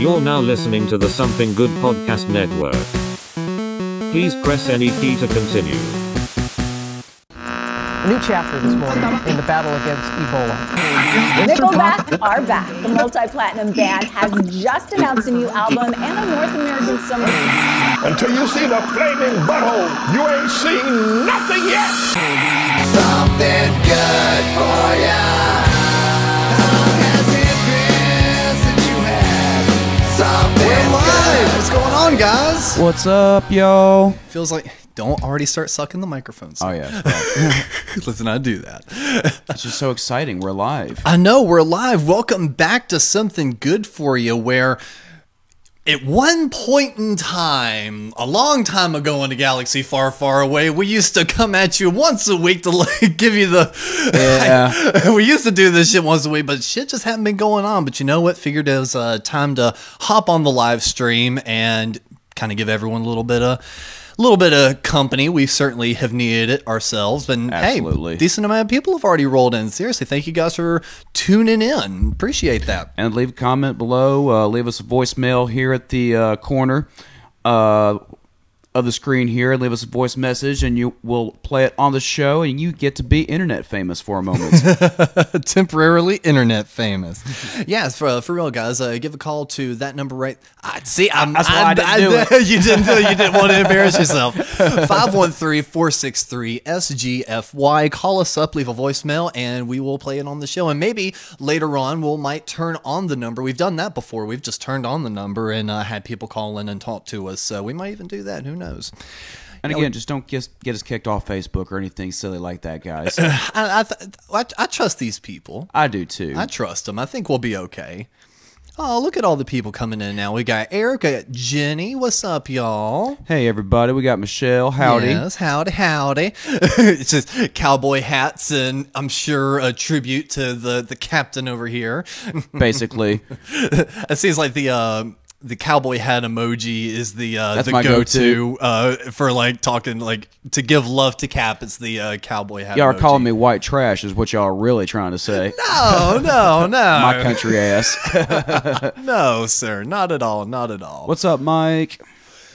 You're now listening to the Something Good Podcast Network. Please press any key to continue. A new chapter this morning in the battle against Ebola. Nickelback are back. The multi-platinum band has just announced a new album and a North American summer. Until you see the flaming butthole, you ain't seen nothing yet. Something good for ya. What's going on, guys? What's up, yo? Feels like don't already start sucking the microphones. Oh yeah, Listen, I do that. it's just so exciting. We're live. I know we're live. Welcome back to something good for you. Where at one point in time, a long time ago in a galaxy far, far away, we used to come at you once a week to like, give you the. Yeah. we used to do this shit once a week, but shit just hadn't been going on. But you know what? Figured it was uh, time to hop on the live stream and kind of give everyone a little bit of. A little bit of company. We certainly have needed it ourselves. And Absolutely. hey, decent amount of people have already rolled in. Seriously, thank you guys for tuning in. Appreciate that. And leave a comment below. Uh, leave us a voicemail here at the uh, corner uh, of the screen here. And leave us a voice message, and you will play it on the show, and you get to be internet famous for a moment. Temporarily internet famous. yes, for, for real, guys. Uh, give a call to that number right. I see. I'm, That's why I didn't do it. You didn't. You didn't want to embarrass yourself. 513-463-SGFY. Call us up. Leave a voicemail, and we will play it on the show. And maybe later on, we'll might turn on the number. We've done that before. We've just turned on the number and uh, had people call in and talk to us. So we might even do that. Who knows? And again, just don't get get us kicked off Facebook or anything silly like that, guys. I, I, th- I, I trust these people. I do too. I trust them. I think we'll be okay. Oh, look at all the people coming in now. We got Erica, Jenny. What's up, y'all? hey, everybody, we got Michelle. Howdy. Yes, howdy, howdy. it's just cowboy hats, and I'm sure a tribute to the the captain over here. Basically, it seems like the uh, the cowboy hat emoji is the uh, That's the my go-to, uh, for like talking like to give love to Cap. It's the uh, cowboy hat. y'all are emoji. calling me white trash, is what y'all are really trying to say. No, no, no, My country ass. no, sir, not at all, not at all. What's up, Mike?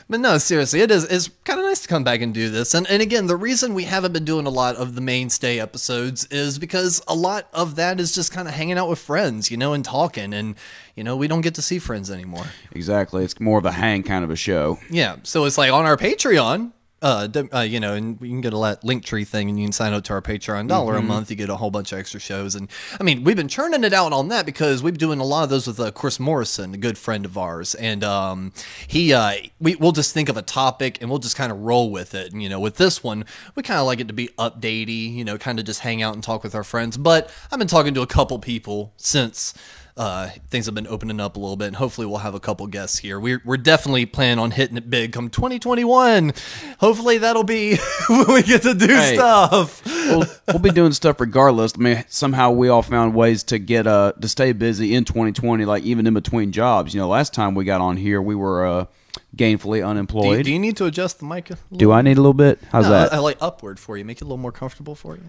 But no, seriously, it is it's kind of nice to come back and do this. And and again, the reason we haven't been doing a lot of the mainstay episodes is because a lot of that is just kind of hanging out with friends, you know, and talking. And you know, we don't get to see friends anymore. Exactly. It's more of a hang kind of a show. Yeah, so it's like on our Patreon. Uh, uh, you know, and you can get a lot link tree thing, and you can sign up to our Patreon dollar a month. You get a whole bunch of extra shows, and I mean, we've been churning it out on that because we've been doing a lot of those with uh, Chris Morrison, a good friend of ours, and um, he, uh, we we'll just think of a topic and we'll just kind of roll with it. And you know, with this one, we kind of like it to be updatey, you know, kind of just hang out and talk with our friends. But I've been talking to a couple people since uh, things have been opening up a little bit, and hopefully we'll have a couple guests here. We're, we're definitely planning on hitting it big come 2021. Hopefully that'll be when we get to do Hey. stuff. we'll, we'll be doing stuff regardless. I mean, somehow we all found ways to get uh to stay busy in 2020, like even in between jobs. You know, last time we got on here, we were uh gainfully Do you, unemployed. do you need to adjust the mic? A little? Do I need a little bit? How's No, that? I, I like upward for you. Make it a little more comfortable for you.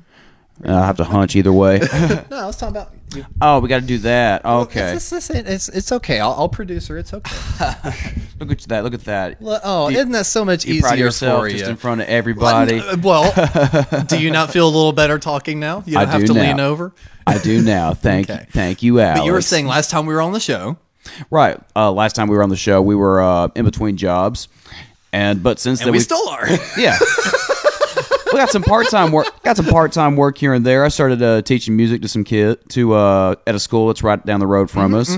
Uh, I have to hunch either way. No, I was talking about. You. oh, we got to do that. Okay. It's, it's, it's, it's, okay. I'll, I'll produce her. It's okay. Look at that. Look at that. Well, oh, You- isn't that so much You proud easier yourself for just in front of everybody. Uh, Well, do you not feel a little better talking now? You don't I have do to now. lean over. I do now. Thank Okay. thank you, Alex. But you were saying last time we were on the show. right. Uh, last time we were on the show, we were uh, in between jobs, and but since And then we still are. Yeah. We got some part time work. Got some part time work here and there. I started uh, teaching music to some kid to uh, at a school that's right down the road from us.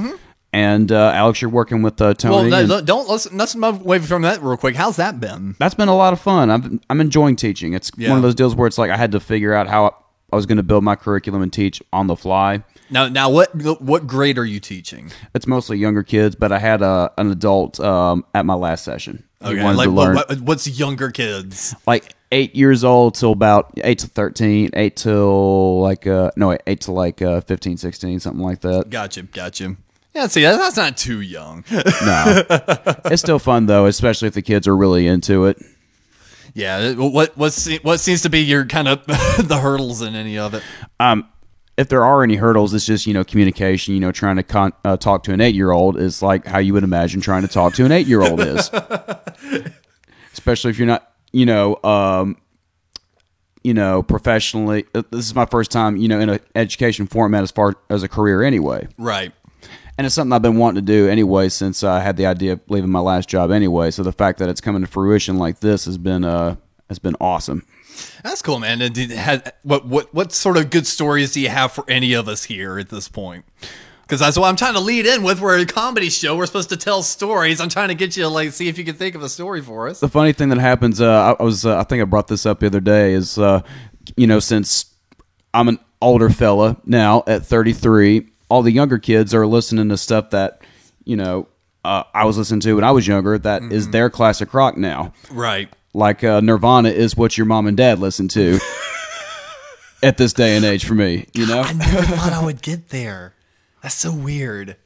And uh, Alex, you're working with uh, Tony. Mm-hmm, well, no, and don't let's let's move away from that real quick. How's that been? that's been a lot of fun. I'm I'm enjoying teaching. It's Yeah. one of those deals where it's like I had to figure out how I was going to build my curriculum and teach on the fly. Now, now, what what grade are you teaching? It's mostly younger kids, but I had uh, an adult um, at my last session. He Okay, wanted like to learn what, what's younger kids? like eight years old till about eight to thirteen, eight till like uh no wait, eight to like uh 15, 16, something like that. Gotcha, gotcha. Yeah, see, that's not too young. No, it's still fun though, especially if the kids are really into it. yeah, what what what seems to be your kind of the hurdles in any of it? Um, if there are any hurdles, it's just you know communication. You know, trying to con- uh, talk to an eight year old is like how you would imagine trying to talk to an eight year old is, especially if you're not you know um, you know professionally. uh, This is my first time you know in an education format as far as a career anyway. Right. And it's something I've been wanting to do anyway since I had the idea of leaving my last job anyway. So the fact that it's coming to fruition like this has been uh has been awesome. That's cool, man. And did, had, what what what sort of good stories do you have for any of us here at this point? Because that's what I'm trying to lead in with. We're a comedy show. We're supposed to tell stories. I'm trying to get you to like see if you can think of a story for us. The funny thing that happens, uh, I, was uh, I think I brought this up the other day is uh, you know since I'm an older fella now at 33, all the younger kids are listening to stuff that you know uh, I was listening to when I was younger. That is their classic rock now. Right. like uh, Nirvana is what your mom and dad listen to at this day and age for me. You know, I never thought I would get there. That's so weird.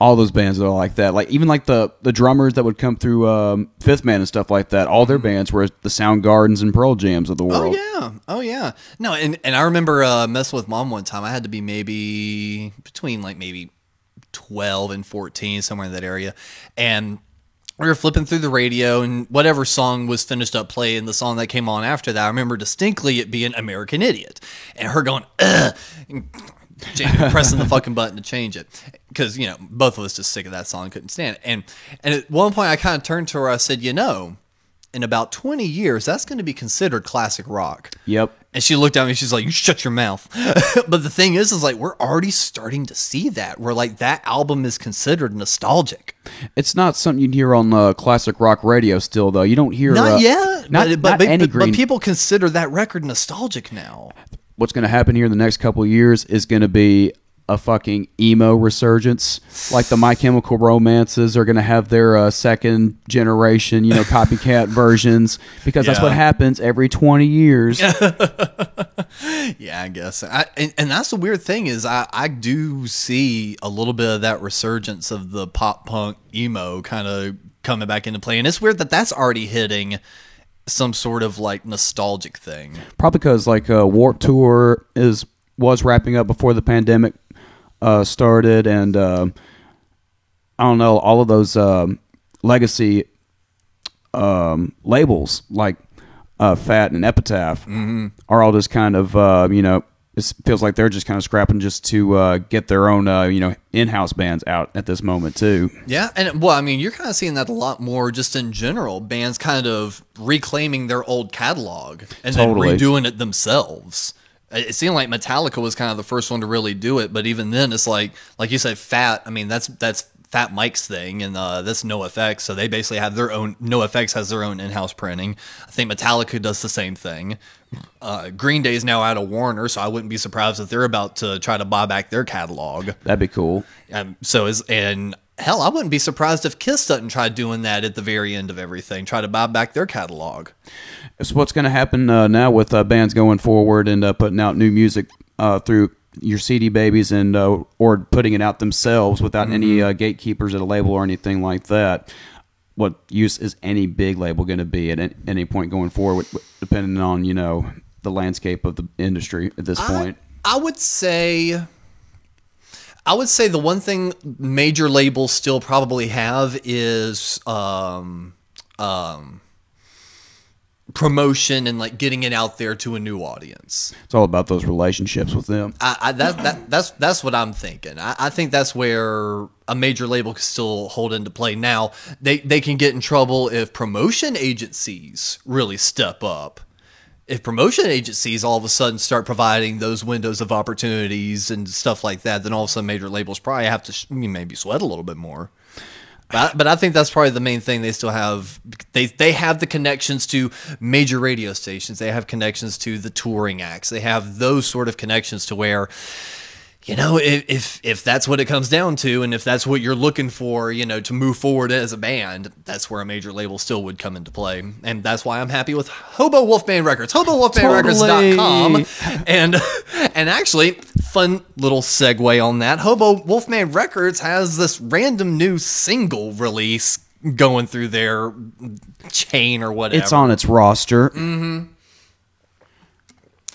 all those bands are like that. Like even like the the drummers that would come through um, Fifth Man and stuff like that. All their bands were the Sound Gardens and Pearl Jams of the Mm-hmm. Oh yeah, oh yeah. No, and and I remember uh, messing with mom one time. I had to be maybe between like maybe twelve and fourteen, somewhere in that area, and we were flipping through the radio, and whatever song was finished up playing, the song that came on after that, I remember distinctly it being "American Idiot," and her going, "Ugh." And cha- pressing the fucking button to change it because you know both of us just sick of that song couldn't stand it and and at one point i kind of turned to her i said you know in about 20 years that's going to be considered classic rock Yep. and she looked at me. She's like, "You shut your mouth." but the thing is, is like we're already starting to see that. Where like that album is considered nostalgic. It's not something you'd hear on uh, classic rock radio still though. You don't hear Not uh, yet, Not, but, but, not but, any but, green. but people consider that record nostalgic now. What's going to happen here in the next couple of years is going to be a fucking emo resurgence. Like the My Chemical Romances are going to have their uh, second generation, you know, copycat versions because that's what happens every 20 years. Yeah, I guess. I, and, and that's the weird thing is I, I do see a little bit of that resurgence of the pop punk emo kind of coming back into play, and it's weird that that's already hitting some sort of like nostalgic thing. Probably because like uh, Warp Tour is was wrapping up before the pandemic uh, started, and um I don't know all of those um, legacy um, labels like uh, Fat and Epitaph are all just kind of uh, you know it feels like they're just kind of scrapping just to uh, get their own uh, you know in-house bands out at this moment too. Yeah, and well, I mean, you're kind of seeing that a lot more just in general. Bands kind of reclaiming their old catalog and Totally. then redoing it themselves. It seemed like Metallica was kind of the first one to really do it, but even then, it's like, like you said, Fat. I mean, that's that's Fat Mike's thing, and uh, that's NOFX. So they basically have their own. NOFX has their own in-house printing. I think Metallica does the same thing. Uh, Green Day is now out of Warner, so I wouldn't be surprised if they're about to try to buy back their catalog. That'd be cool. Um, so is and hell, I wouldn't be surprised if Kiss doesn't try doing that at the very end of everything. Try to buy back their catalog. So what's going to happen uh, now with uh, bands going forward and uh, putting out new music uh, through your CD babies and uh, or putting it out themselves without any uh, gatekeepers at a label or anything like that? What use is any big label going to be at any, point going forward, depending on you know the landscape of the industry at this point? I would say. I would say the one thing major labels still probably have is um, um, promotion and like getting it out there to a new audience. It's all about those relationships with them. I, I that, that that's that's what I'm thinking. I, I think that's where a major label can still hold into play. Now they they can get in trouble if promotion agencies really step up. If promotion agencies all of a sudden start providing those windows of opportunities and stuff like that, then all of a sudden major labels probably have to sh- maybe sweat a little bit more. But, but I think that's probably the main thing they still have. They they have the connections to major radio stations. They have connections to the touring acts. They have those sort of connections to where, you know, if if, if that's what it comes down to, and if that's what you're looking for, you know, to move forward as a band, that's where a major label still would come into play. And that's why I'm happy with Hobo Wolfman Records, HoboWolfmanRecords.com. And and actually, fun little segue on that. Hobo Wolfman Records has this random new single release going through their chain or whatever. It's on its roster. Mm-hmm.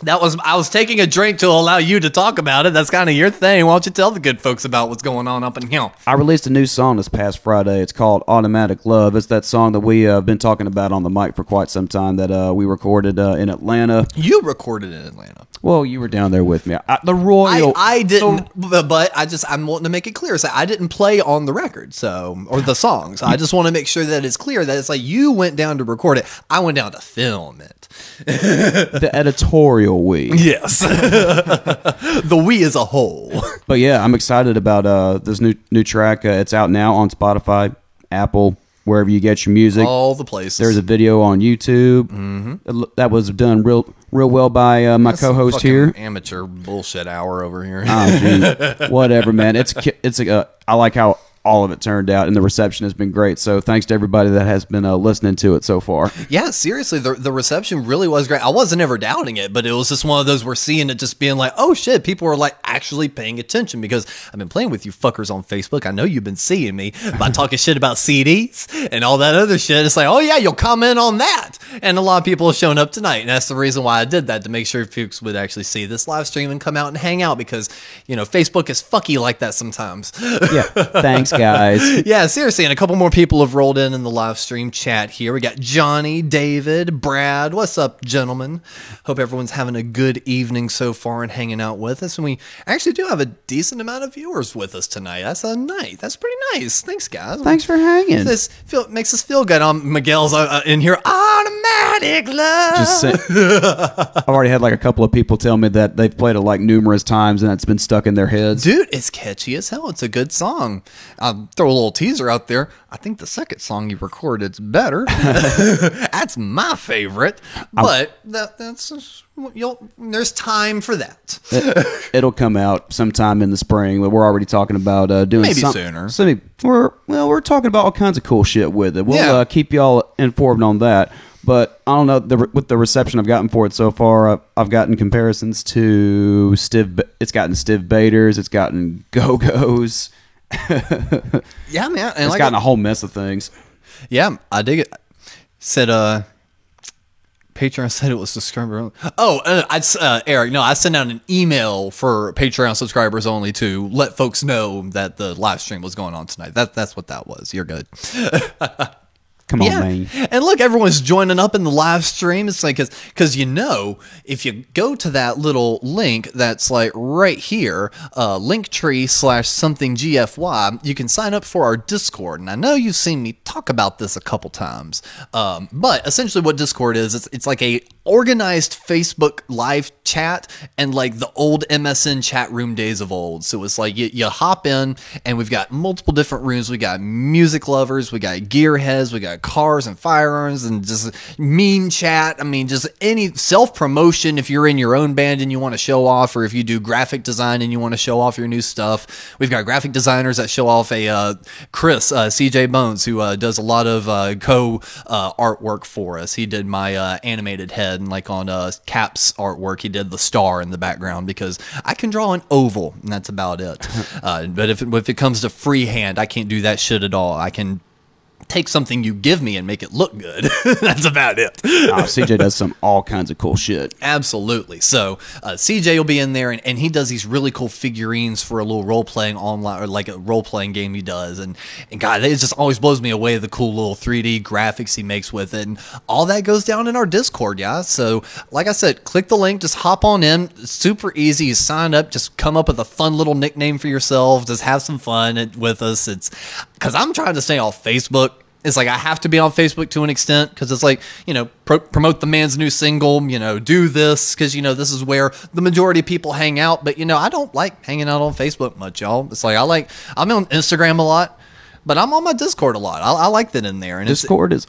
That was I was taking a drink to allow you to talk about it. That's kind of your thing. Why don't you tell the good folks about what's going on up in here? I released a new song this past Friday. It's called Automatic Love. It's that song that we uh, have been talking about on the mic for quite some time that uh, we recorded uh, in Atlanta. You recorded in Atlanta. Well, you were down there with me. I, the I, Royal. I didn't, but, but I just I'm wanting to make it clear. So I didn't play on the record, so or the songs. I just want to make sure that it's clear that it's like you went down to record it. I went down to film it. the editorial we. Yes, the we as a whole. But yeah, I'm excited about uh, this new new track. Uh, it's out now on Spotify, Apple, wherever you get your music. All the places. There's a video on YouTube mm-hmm. that was done real real well by uh, my co-host here. Amateur bullshit hour over here. Oh. Whatever, man. It's it's a. Uh, I like how all of it turned out, and the reception has been great. So thanks to everybody that has been uh, listening to it so far. Yeah, seriously, the, the reception really was great. I wasn't ever doubting it, but it was just one of those we're seeing it just being like, oh shit, people are like actually paying attention because I've been playing with you fuckers on Facebook. I know you've been seeing me by talking shit about CDs and all that other shit. It's like, oh yeah, you'll comment on that. And a lot of people have shown up tonight. And that's the reason why I did that to make sure folks would actually see this live stream and come out and hang out because, you know, Facebook is fucky like that sometimes. Yeah. Thanks, guys. Yeah, seriously, and a couple more people have rolled in in the live stream chat here. We got Johnny, David, Brad. What's up, gentlemen? Hope everyone's having a good evening so far and hanging out with us. And we actually do have a decent amount of viewers with us tonight. That's a night. That's pretty nice. Thanks, guys. Thanks for hanging. This feel makes us feel good. Um, Miguel's uh, uh, in here. Automatic love. Just say, I've already had like a couple of people tell me that they've played it like numerous times and it's been stuck in their heads. Dude, it's catchy as hell. It's a good song. I'll throw a little teaser out there. I think the second song you recorded's better. that's my favorite. But that, that's you'll there's time for that. It'll come out sometime in the spring, but we're already talking about uh, doing Maybe some- sooner. So we're well, we're talking about all kinds of cool shit with it. We'll Yeah. uh, keep y'all informed on that. But I don't know the, with the reception I've gotten for it so far. Uh, I've gotten comparisons to Stiv. It's gotten Stiv Bators. It's gotten Go Go's. Yeah, man. And It's like gotten I- a whole mess of things. Yeah, I dig it. Said uh Patreon said it was subscriber. Oh, uh, I uh, Eric, no, I sent out an email for Patreon subscribers only to let folks know that the live stream was going on tonight. That that's what that was. You're good. Come on, yeah. man. And look, everyone's joining up in the live stream. It's like, because you know, if you go to that little link that's like right here, uh, linktree slash something GFY, you can sign up for our Discord. And I know you've seen me talk about this a couple times. Um, but essentially what Discord is, it's, it's like a organized Facebook live chat and like the old MSN chat room days of old. So it's like you, you hop in and we've got multiple different rooms. We got music lovers, we got gearheads, we got cars and firearms and just mean chat. I mean, just any self promotion if you're in your own band and you want to show off, or if you do graphic design and you want to show off your new stuff. We've got graphic designers that show off a uh, Chris uh, CJ Bones who uh, does a lot of uh, co uh, artwork for us. He did my uh, animated head and like on uh, Cap's artwork, he did the star in the background because I can draw an oval and that's about it. uh, but if it, if it comes to freehand, I can't do that shit at all. I can take something you give me and make it look good. That's about it. Oh, CJ does some all kinds of cool shit. Absolutely. So uh, CJ will be in there, and, and he does these really cool figurines for a little role playing online or like a role playing game he does. And and God, it just always blows me away the cool little 3D graphics he makes with it, and all that goes down in our Discord, yeah. So like I said, click the link, just hop on in. It's super easy. You sign up, just come up with a fun little nickname for yourself. Just have some fun with us. It's because I'm trying to stay off Facebook. It's like I have to be on Facebook to an extent because it's like you know pro- promote the man's new single, you know, do this because you know this is where the majority of people hang out. But you know, I don't like hanging out on Facebook much, y'all. It's like I like I'm on Instagram a lot, but I'm on my Discord a lot. I, I like that in there, and Discord is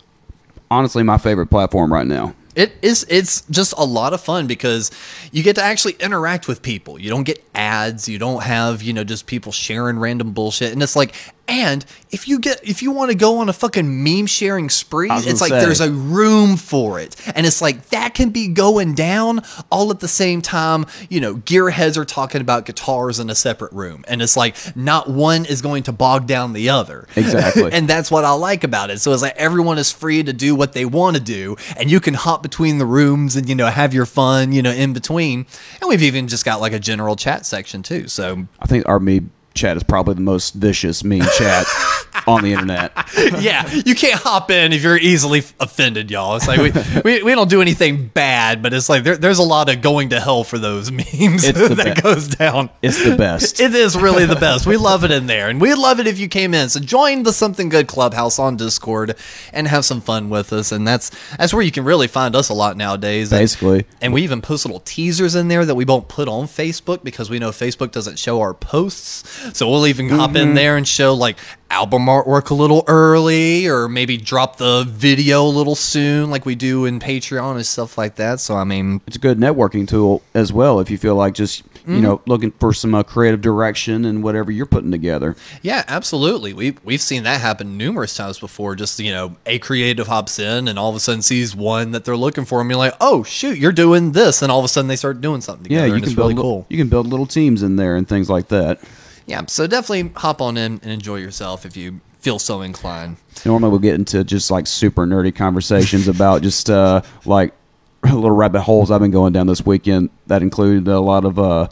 honestly my favorite platform right now. it is it's just a lot of fun because you get to actually interact with people. You don't get ads, you don't have, you know, just people sharing random bullshit. And it's like And if you get if you want to go on a fucking meme sharing spree, it's like say. there's a room for it. And it's like that can be going down all at the same time. You know, gearheads are talking about guitars in a separate room. And it's like not one is going to bog down the other. Exactly. and that's what I like about it. So it's like everyone is free to do what they want to do, and you can hop between the rooms and you know have your fun, you know, in between. And we've even just got like a general chat section too. So I think our meme chat is probably the most vicious meme chat on the internet. yeah, you can't hop in if you're easily offended, y'all. It's like we, we, we don't do anything bad, but it's like there, there's a lot of going to hell for those memes that goes down. It's the best. It is really the best. We love it in there, and we'd love it if you came in. So join the Something Good Clubhouse on Discord and have some fun with us. And that's that's where you can really find us a lot nowadays. And- Basically. and we even post little teasers in there that we won't put on Facebook because we know Facebook doesn't show our posts. So we'll even hop in there and show like album artwork a little early or maybe drop the video a little soon like we do in Patreon and stuff like that. So I mean, it's a good networking tool as well if you feel like just you know looking for some uh, creative direction and whatever you're putting together. Yeah, absolutely. We we've seen that happen numerous times before. Just you know, a creative hops in and all of a sudden sees one that they're looking for, and you're like, oh shoot, you're doing this, and all of a sudden they start doing something Yeah, you and can it's build really cool. you can build little teams in there and things like that. Yeah, so definitely hop on in and enjoy yourself if you feel so inclined. Normally we'll get into just like super nerdy conversations about just uh, like little rabbit holes I've been going down this weekend that include a lot of uh,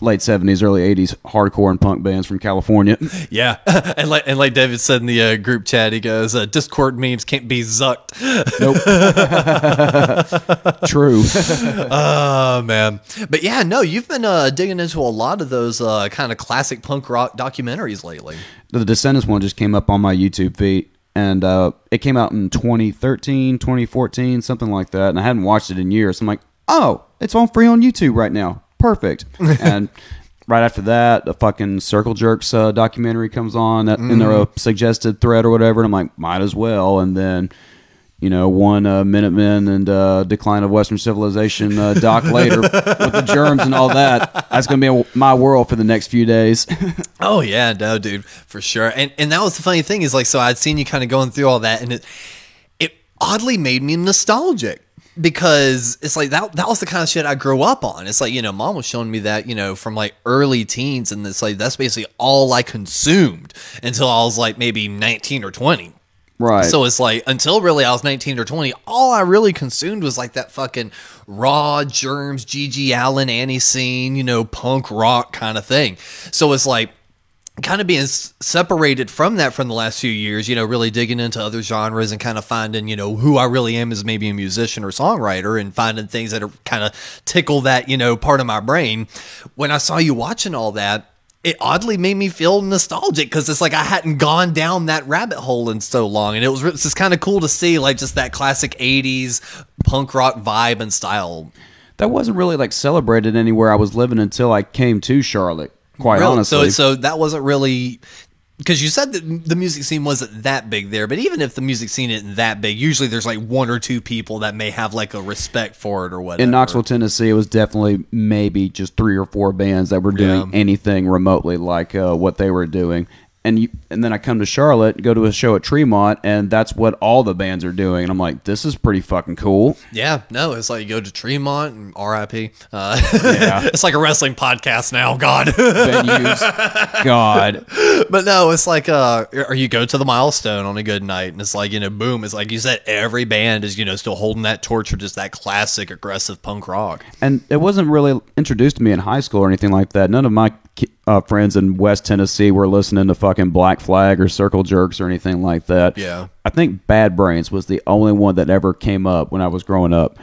late 70s, early 80s hardcore and punk bands from California. Yeah, and like and like David said in the uh, group chat, he goes, uh, "Discord memes can't be zucked." Nope. True. Oh man, but yeah, no, you've been uh, digging into a lot of those uh, kind of classic punk rock documentaries lately. the Descendents one just came up on my YouTube feed. And uh, it came out in 2013, 2014, something like that. And I hadn't watched it in years. I'm like, oh, it's on free on YouTube right now. Perfect. and right after that, the fucking Circle Jerks uh, documentary comes on that, in their uh, suggested thread or whatever. And I'm like, might as well. And then, you know, one uh, Minutemen and uh, Decline of Western Civilization uh, doc later with the germs and all that. That's going to be my world for the next few days. Oh yeah, no, dude, for sure. And and that was the funny thing is like, so I'd seen you kind of going through all that, and it it oddly made me nostalgic because it's like that that was the kind of shit I grew up on. It's like you know, mom was showing me that you know from like early teens, and it's like that's basically all I consumed until I was like maybe nineteen or twenty. right. So it's like until really I was 19 or 20, all I really consumed was like that fucking raw germs, GG Allen, Antiseen, you know, punk rock kind of thing. So it's like kind of being separated from that from the last few years, you know, really digging into other genres and kind of finding, you know, who I really am as maybe a musician or songwriter and finding things that are kind of tickle that, you know, part of my brain. When I saw you watching all that, it oddly made me feel nostalgic because it's like I hadn't gone down that rabbit hole in so long, and it was just kind of cool to see like just that classic '80s punk rock vibe and style. that wasn't really like celebrated anywhere I was living until I came to Charlotte. Quite Really? honestly, so so that wasn't really because you said that the music scene wasn't that big there, but even if the music scene isn't that big, usually there's like one or two people that may have like a respect for it or whatever. in Knoxville, Tennessee, it was definitely maybe just three or four bands that were doing Yeah. anything remotely like uh, what they were doing. And you, and then I come to Charlotte, go to a show at Tremont, and that's what all the bands are doing. And I'm like, this is pretty fucking cool. Yeah, no, it's like you go to Tremont and RIP. Uh, Yeah. it's like a wrestling podcast now. God. Venues, God, But no, it's like uh or you go to the milestone on a good night and it's like, you know, boom, it's like you said, every band is, you know, still holding that torch for just that classic aggressive punk rock. and it wasn't really introduced to me in high school or anything like that. None of my uh, friends in West Tennessee were listening to fucking Black Flag or Circle Jerks or anything like that. Yeah. I think Bad Brains was the only one that ever came up when I was growing up.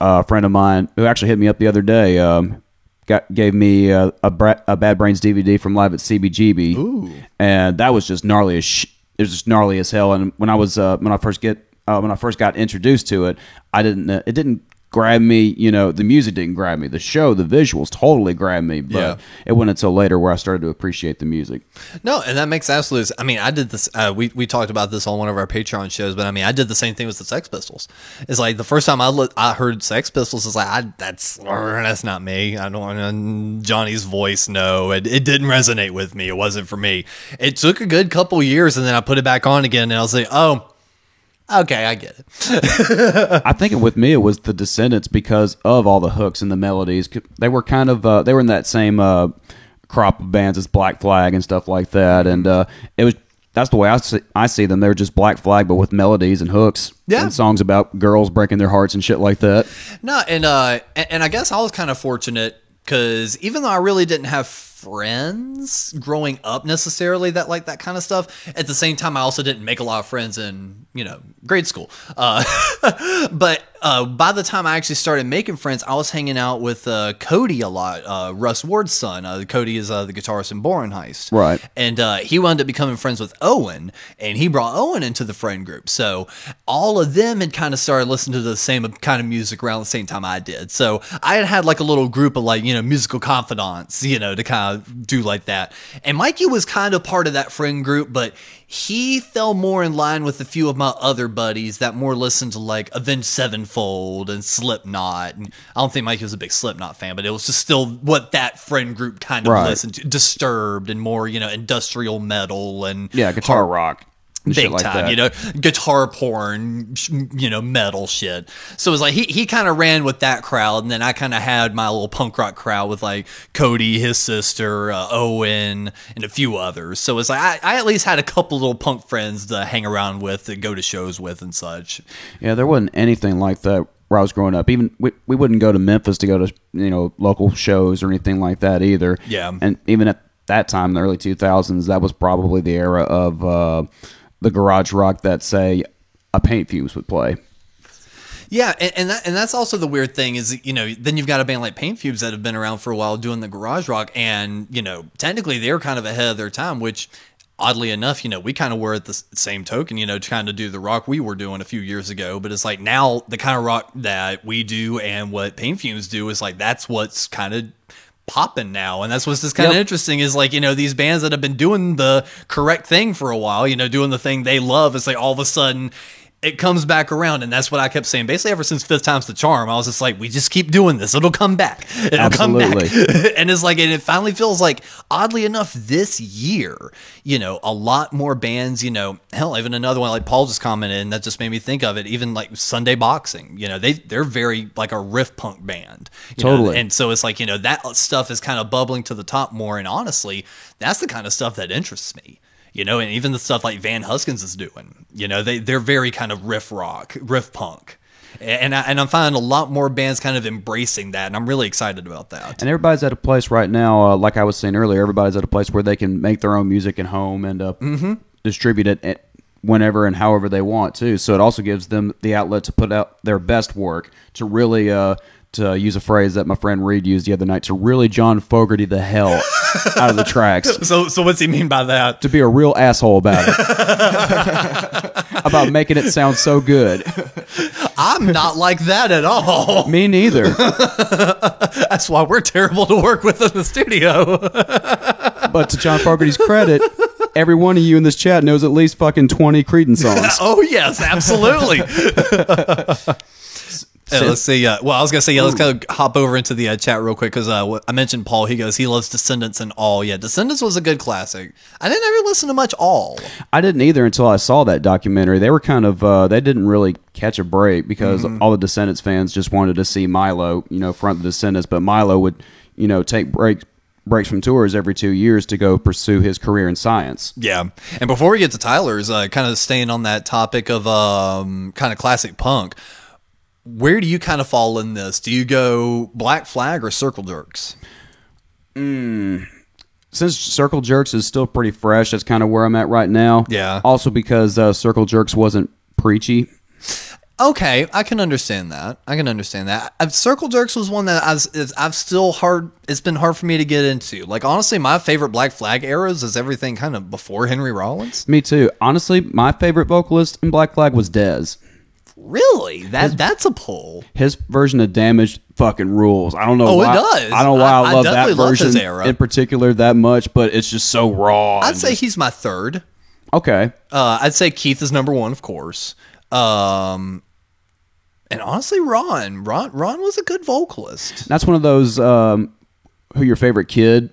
Uh, a friend of mine who actually hit me up the other day um, got gave me a, a, Bra- a Bad Brains DVD from live at CBGB, Ooh. and that was just gnarly as sh- it was just gnarly as hell. And when I was uh, when I first get uh, when I first got introduced to it, I didn't uh, it didn't grab me. You know, the music didn't grab me. The show, the visuals, totally grabbed me. But Yeah. it wasn't until later where I started to appreciate the music. No, and that makes absolute. I mean, I did this. Uh, we we talked about this on one of our Patreon shows, but I mean, I did the same thing with the Sex Pistols. It's like the first time I look, I heard Sex Pistols. It's like I, that's that's not me. I don't want Johnny's voice. No, it, it didn't resonate with me. It wasn't for me. It took a good couple years, and then I put it back on again, and I was like, oh. Okay, I get it. I think with me it was the Descendents because of all the hooks and the melodies. They were kind of uh, they were in that same uh, crop of bands as Black Flag and stuff like that, and uh, it was that's the way I see, I see them. They're just Black Flag, but with melodies and hooks Yeah. and songs about girls breaking their hearts and shit like that. No, and uh, and, and I guess I was kind of fortunate because even though I really didn't have friends growing up necessarily that like that kind of stuff, at the same time I also didn't make a lot of friends in you know grade school. Uh, but uh, by the time I actually started making friends, I was hanging out with uh, Cody a lot. Uh, Russ Ward's son. Uh, Cody is uh, the guitarist in Boring Heist, Right. and uh, he wound up becoming friends with Owen, and he brought Owen into the friend group. So all of them had kind of started listening to the same kind of music around the same time I did. So I had had like a little group of like you know musical confidants, you know, to kind of do like that. And Mikey was kind of part of that friend group, but he fell more in line with a few of my other buddies that more listened to like Avenged Sevenfold and Slipknot. And I don't think Mike was a big Slipknot fan, but it was just still what that friend group kind of Right. listened to. Disturbed and more, you know, industrial metal and Yeah, guitar rock and big shit like time, that. you know, guitar porn, you know, metal shit. So it was like he he kind of ran with that crowd, and then I kind of had my little punk rock crowd with like Cody, his sister, uh, Owen, and a few others. So it's like I, I at least had a couple little punk friends to hang around with, to go to shows with, and such. Yeah, there wasn't anything like that where I was growing up. Even we, we wouldn't go to Memphis to go to you know local shows or anything like that either. Yeah. and even at that time in the early two thousands, that was probably the era of uh, the garage rock that say a paint fumes would play. Yeah, and, and that and that's also the weird thing is you know then you've got a band like Paint Fumes that have been around for a while doing the garage rock, and you know technically they're kind of ahead of their time, which oddly enough, you know we kind of were at the same token, you know, trying to do the rock we were doing a few years ago, but it's like now the kind of rock that we do and what Paint Fumes do is like that's what's kind of popping now and that's what's just kind of Yep. interesting is like you know these bands that have been doing the correct thing for a while you know doing the thing they love it's like all of a sudden it comes back around and that's what i kept saying basically ever since fifth time's the charm i was just like we just keep doing this it'll come back it'll come back and it's like and it finally feels like oddly enough this year you know a lot more bands you know hell even another one like paul just commented and that just made me think of it even like sunday boxing you know they they're very like a riff punk band you know, Totally. and so it's like, you know, that stuff is kind of bubbling to the top more. And honestly, that's the kind of stuff that interests me. You know, and even the stuff like Van Huskins is doing, you know, they, they're very kind of riff rock, riff punk. And, I, and I'm finding a lot more bands kind of embracing that. And I'm really excited about that. And everybody's at a place right now, uh, like I was saying earlier, everybody's at a place where they can make their own music at home and uh, Mm-hmm. distribute it at whenever and however they want to. So it also gives them the outlet to put out their best work, to really, uh, to uh, use a phrase that my friend Reed used the other night, to really John Fogerty the hell out of the tracks. So, so what's he mean by that? To be a real asshole about it. about making it sound so good. I'm not like that at all. Me neither. That's why we're terrible to work with in the studio. But to John Fogerty's credit, every one of you in this chat knows at least fucking 20 Creedence songs. Oh yes, absolutely. Yeah, let's see. Uh, well, I was gonna say, yeah, let's kind of hop over into the uh, chat real quick because uh, I mentioned Paul. He goes, he loves Descendents and all. Yeah, Descendents was a good classic. I didn't ever listen to much all. I didn't either until I saw that documentary. They were kind of uh, they didn't really catch a break because all the Descendents fans just wanted to see Milo, you know, front the Descendents, but Milo would, you know, take breaks breaks from tours every two years to go pursue his career in science. Yeah, and before we get to Tyler's, uh, kind of staying on that topic of um, kind of classic punk. Where do you kind of fall in this? Do you go Black Flag or Circle Jerks? Since Circle Jerks is still pretty fresh, that's kind of where I'm at right now. Yeah. Also because uh, Circle Jerks wasn't preachy. Okay, I can understand that. I can understand that. I've, Circle Jerks was one that I've, I've still hard. It's been hard for me to get into. Like honestly, my favorite Black Flag eras is everything kind of before Henry Rollins. Me too. Honestly, my favorite vocalist in Black Flag was Dez. Really? That that's a pull. His version of Damage fucking rules. I don't know. Oh, it does. I don't know why I, I- I love that definitely love version era. in particular that much, but it's just so raw. I'd say just- he's my third. okay. Uh, I'd say Keith is number one, of course. Um, and honestly, Ron, Ron, Ron was a good vocalist. That's one of those um, who your favorite kid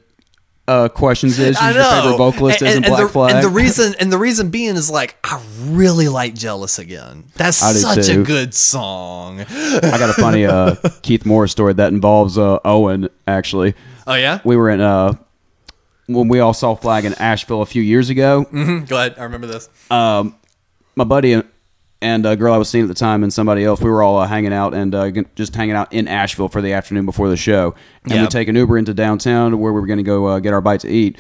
uh, questions is. Who's your favorite vocalist and, is in Black the, Flag. And the reason, and the reason being is like I really like "Jealous Again." That's I such a good song. I got a funny uh, Keith Morris story that involves uh, Owen. Actually, Oh yeah, we were in uh, when we all saw Flag in Asheville a few years ago. Mm-hmm. go ahead. I remember this. Um, my buddy and, a girl I was seeing at the time and somebody else, we were all uh, hanging out and uh, just hanging out in Asheville for the afternoon before the show. And Yeah. we take an Uber into downtown where we were going to go uh, get our bite to eat.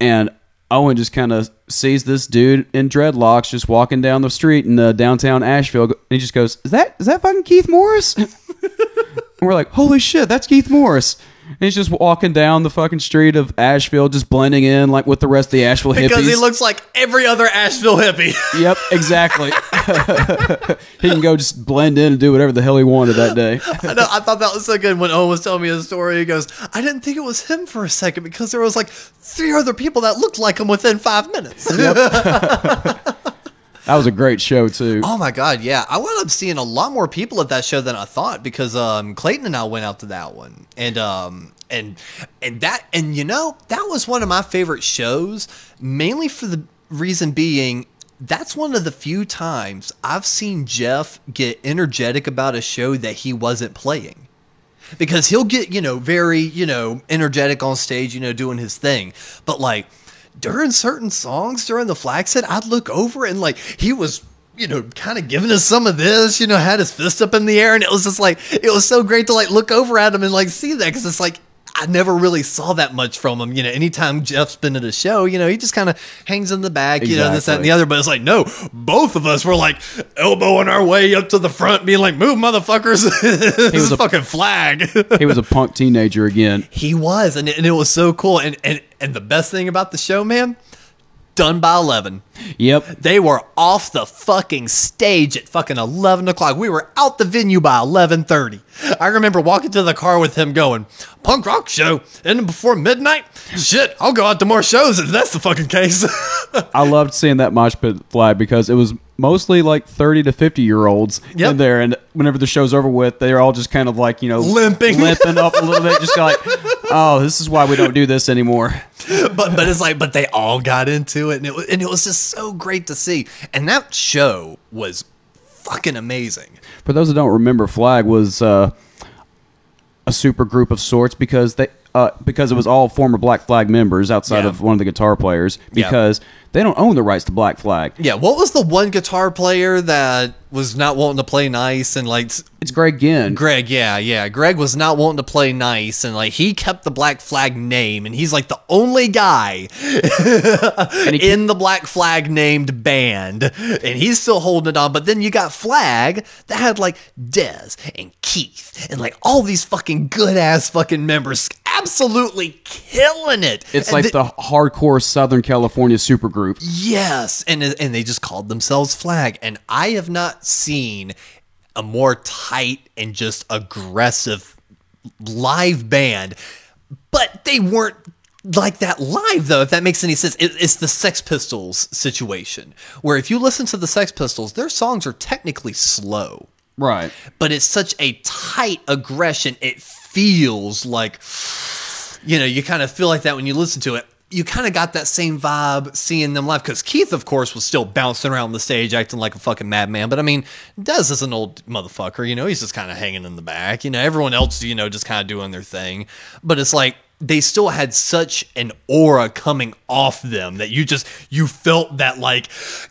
And Owen just kind of sees this dude in dreadlocks just walking down the street in uh, downtown Asheville. And he just goes, "Is that is that fucking Keith Morris?" and we're like, "Holy shit, that's Keith Morris." And he's just walking down the fucking street of Asheville, just blending in like with the rest of the Asheville hippies. Because he looks like every other Asheville hippie. Yep, exactly. he can go just blend in and do whatever the hell he wanted that day. I, know, I thought that was so good when Owen was telling me his story. He goes, "I didn't think it was him for a second because there was like three other people that looked like him within five minutes." That was a great show too. Oh my god, yeah. I wound up seeing a lot more people at that show than I thought because um, Clayton and I went out to that one. And um and and that and you know, that was one of my favorite shows, mainly for the reason being that's one of the few times I've seen Jeff get energetic about a show that he wasn't playing. Because he'll get, you know, very, you know, energetic on stage, you know, doing his thing. But like during certain songs during the flag set, I'd look over and like he was, you know, kind of giving us some of this, you know, had his fist up in the air, and it was just like it was so great to like look over at him and like see that because it's like I never really saw that much from him. You know, anytime Jeff's been at a show, you know, he just kind of hangs in the back, you know, this, that, and the other. But it's like, no, both of us were like elbowing our way up to the front, being like, move, motherfuckers. this was is a- fucking flag. He was a punk teenager again. He was, and it, and it was so cool. And, and and the best thing about the show, man, done by eleven. Yep. They were off the fucking stage at fucking eleven o'clock. We were out the venue by eleven thirty. I remember walking to the car with him, going, "Punk rock show ending before midnight. Shit, I'll go out to more shows if that's the fucking case." I loved seeing that mosh pit fly because it was mostly like 30 to 50 year olds Yep. in there. And whenever the show's over with, they're all just kind of like, you know, Limping. limping up a little bit. Just like, oh, this is why we don't do this anymore. but but it's like, but they all got into it, and it was, and it was just so great to see. And that show was fucking amazing. For those that don't remember, Flag was uh, a super group of sorts because they uh, because it was all former Black Flag members outside Yeah. of one of the guitar players Yeah. because they don't own the rights to Black Flag. Yeah, what was the one guitar player that was not wanting to play nice and like It's Greg Ginn. Greg, yeah, yeah. Greg was not wanting to play nice and like he kept the Black Flag name and he's like the only guy in the Black Flag named band and he's still holding it on. But then you got Flag that had like Dez and Keith and like all these fucking good ass fucking members absolutely killing it. It's And like th- the hardcore Southern California supergroup. Yes, and and they just called themselves Flag, and I have not seen a more tight and just aggressive live band. But they weren't like that live though. If that makes any sense, it, it's the Sex Pistols situation, where if you listen to the Sex Pistols, their songs are technically slow Right. but it's such a tight aggression. It feels like, you know, you kind of feel like that when you listen to it. You kind of got that same vibe seeing them live because Keith, of course, was still bouncing around the stage acting like a fucking madman. But I mean, Dez is an old motherfucker, you know, he's just kind of hanging in the back. You know, everyone else, you know, just kind of doing their thing. But it's like, they still had such an aura coming off them that you just you felt that like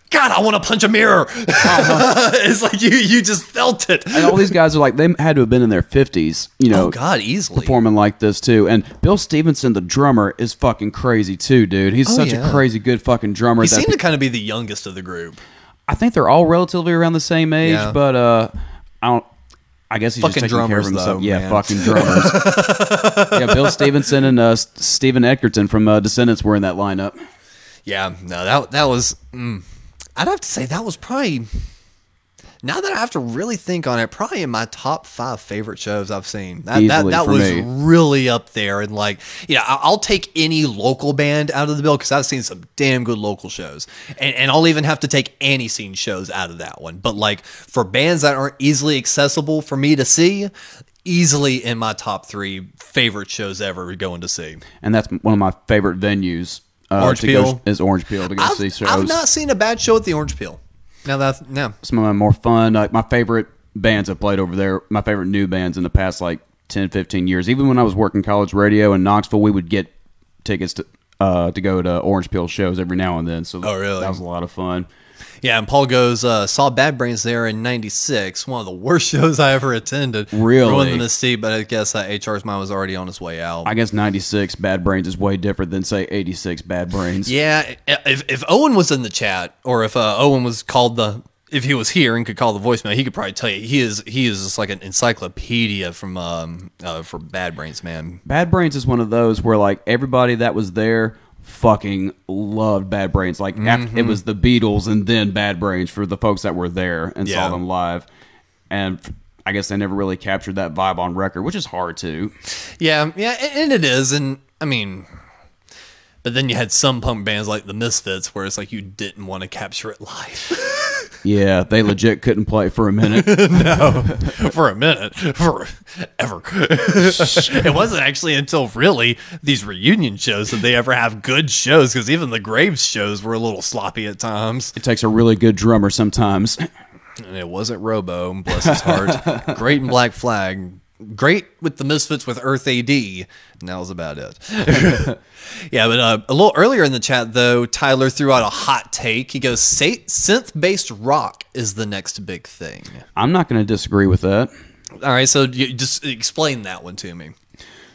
god i want to punch a mirror it's like you you just felt it And all these guys are like they had to have been in their fifties, you know, oh god easily performing like this too. And Bill Stevenson, the drummer, is fucking crazy too, dude. He's Oh, such yeah. a crazy good fucking drummer. he that seemed pe- to kind of be the youngest of the group I think they're all relatively around the same age, Yeah. but uh, I don't. I guess he's Fucking just taking care of drummers, himself. though, yeah, man. fucking drummers. yeah, Bill Stevenson and uh, S- Stephen Egerton from uh, Descendents were in that lineup. yeah no that that was mm, i'd have to say that was probably now that I have to really think on it, probably in my top five favorite shows I've seen. That that, Easily that for was me. really up there. And like, yeah, I- I'll take any local band out of the bill because I've seen some damn good local shows, and, and I'll even have to take any scene shows out of that one. But like for bands that aren't easily accessible for me to see, easily in my top three favorite shows ever going to see. and that's one of my favorite venues. Uh, Orange to go- Peel? is Orange Peel to go I've, see shows. I've not seen a bad show at the Orange Peel. Now that's now. some of my more fun like my favorite bands I've played over there my favorite new bands in the past like 10 15 years even when I was working college radio in Knoxville we would get tickets to uh, to go to Orange Peel shows every now and then so Oh, really? that was a lot of fun Yeah, and Paul goes, uh, saw Bad Brains there in '96. One of the worst shows I ever attended. Really? Ruined the seat, but I guess uh, HR's mind was already on his way out. I guess 96 Bad Brains is way different than say 86 Bad Brains yeah, if, if Owen was in the chat, or if uh, Owen was called the, if he was here and could call the voicemail, he could probably tell you he is he is just like an encyclopedia from um uh, for Bad Brains, man. Bad Brains is one of those where like everybody that was there fucking loved Bad Brains. Like after, it mm-hmm. was the Beatles and then Bad Brains for the folks that were there and Yeah. saw them live. And I guess they never really captured that vibe on record, which is hard to. Yeah, yeah, and it is, and I mean, but then you had some punk bands like the Misfits, where it's like you didn't want to capture it live. Yeah, they legit couldn't play for a minute. No, for a minute, for ever. it wasn't actually until really these reunion shows that they ever have good shows because even the Graves shows were a little sloppy at times. it takes a really good drummer sometimes. And it wasn't Robo, bless his heart. Great in Black Flag. Great with the Misfits with Earth AD. And that was about it. yeah, but uh, a little earlier in the chat, though, Tyler threw out a hot take. He goes, synth based rock is the next big thing. I'm not going to disagree with that. All right, so just explain that one to me.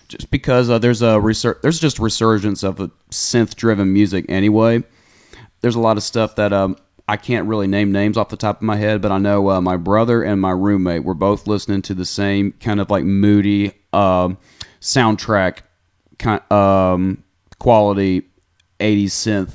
just because uh, there's a resur- there's just resurgence of synth driven music anyway. There's a lot of stuff that um, I can't really name names off the top of my head, but I know uh, my brother and my roommate were both listening to the same kind of like moody um, soundtrack kind um, quality 80s synth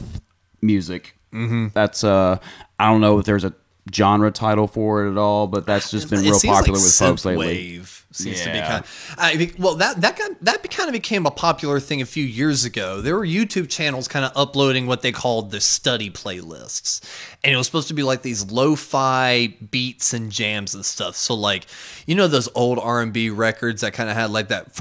music. Mm-hmm. That's uh, I don't know if there's a genre title for it at all, but that's just been It real popular like with folks lately. Wave seems to be Yeah. kind. I mean, well, that that got, that kind of became a popular thing a few years ago. There were YouTube channels kind of uploading what they called the study playlists, and it was supposed to be like these lo-fi beats and jams and stuff. So, like, you know, those old R and B records that kind of had like that.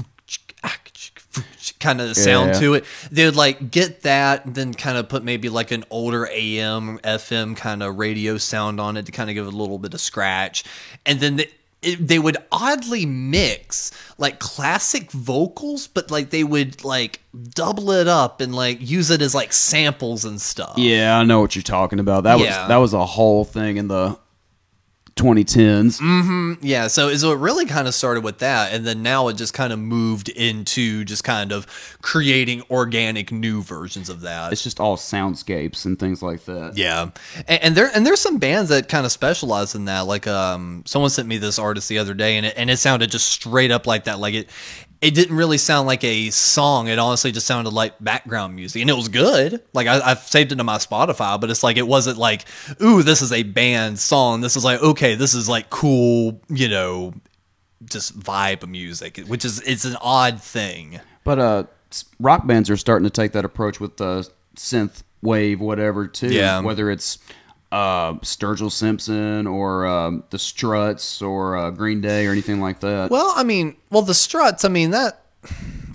Kind of sound Yeah. to it. They would like get that, and then kind of put maybe like an older AM, FM kind of radio sound on it to kind of give it a little bit of scratch, and then they, it, they would oddly mix like classic vocals, but like they would like double it up and like use it as like samples and stuff. Yeah, I know what you're talking about. That Yeah. was that was a whole thing in the 2010s. Yeah, so so it really kind of started with that, and then now it just kind of moved into just kind of creating organic new versions of that. It's just all soundscapes and things like that. Yeah, and, and there and there's some bands that kind of specialize in that. Like, um, someone sent me this artist the other day, and it and it sounded just straight up like that. Like it, it didn't really sound like a song. It honestly just sounded like background music, and it was good. Like I, I've saved it to my Spotify, but it's like it wasn't like, ooh, this is a band song. This is like, okay, this is like cool, you know, just vibe music, which is it's an odd thing. But uh, rock bands are starting to take that approach with the synth wave, whatever, too. Yeah. Whether it's uh, Sturgill Simpson or um, the Struts or uh, Green Day or anything like that. Well, I mean, well, the Struts. I mean that.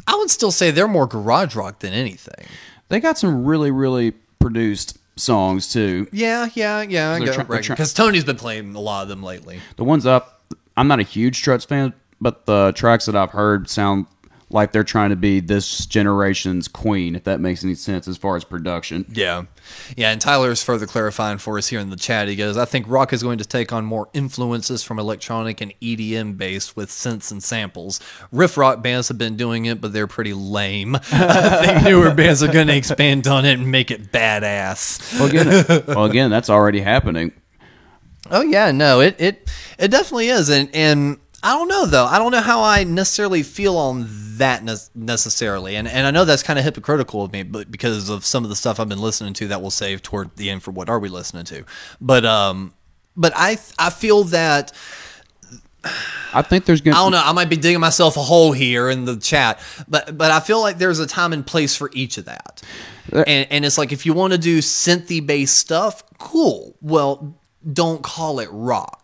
I would still say they're more garage rock than anything. they got some really, really produced songs too. Yeah, yeah, yeah. They're try- they're try- Because Tony's been playing a lot of them lately. The ones up, I'm not a huge Struts fan, but the tracks that I've heard sound like they're trying to be this generation's Queen, if that makes any sense as far as production. Yeah, yeah. And Tyler is further clarifying for us here in the chat. He goes, "I think rock is going to take on more influences from electronic and EDM based with synths and samples. Riff rock bands have been doing it, but they're pretty lame. I think newer bands are going to expand on it and make it badass." Well, again, well, again, that's already happening. Oh yeah, no, it it it definitely is, and and I don't know though. I don't know how I necessarily feel on that ne- necessarily, and and I know that's kind of hypocritical of me, but because of some of the stuff I've been listening to, that we'll save toward the end for what are we listening to. But um, but I I feel that I think there's gonna. I don't know. I might be digging myself a hole here in the chat, but but I feel like there's a time and place for each of that. And and it's like if you want to do synthy based stuff, cool. Well, don't call it rock.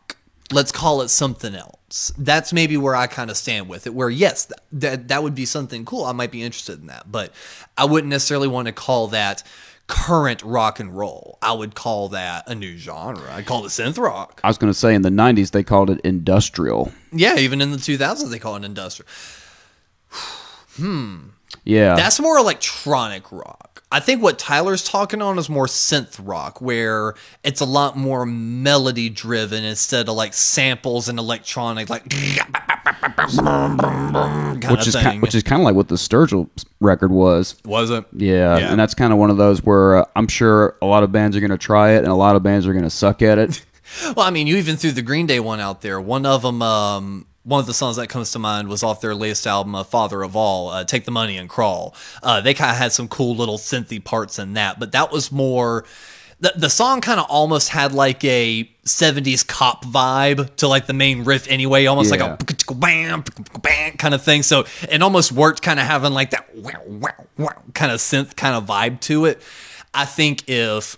Let's call it something else. That's maybe where I kind of stand with it. Where yes, that, that that would be something cool. I might be interested in that, but I wouldn't necessarily want to call that current rock and roll. I would call that a new genre. I'd call it synth rock. I was going to say in the '90s they called it industrial. Yeah, even in the 2000s they call it industrial. Hmm. Yeah, That's more electronic rock. I think what Tyler's talking on is more synth rock, where it's a lot more melody driven instead of like samples and electronic, like which is thing. ki- which is kind of like what the Sturgill record was. was it? Yeah, Yeah. and that's kind of one of those where uh, I'm sure a lot of bands are going to try it, and a lot of bands are going to suck at it. Well, I mean, you even threw the Green Day one out there. One of them, um, one of the songs that comes to mind was off their latest album, uh, "Father of All." Uh, Take the money and crawl. Uh, they kind of had some cool little synthy parts in that, but that was more. The, the song kind of almost had like a 70s cop vibe to like the main riff anyway, almost Yeah. like a bam, bam kind of thing. So it almost worked kind of having like that wow, wow, wow kind of synth kind of vibe to it. I think if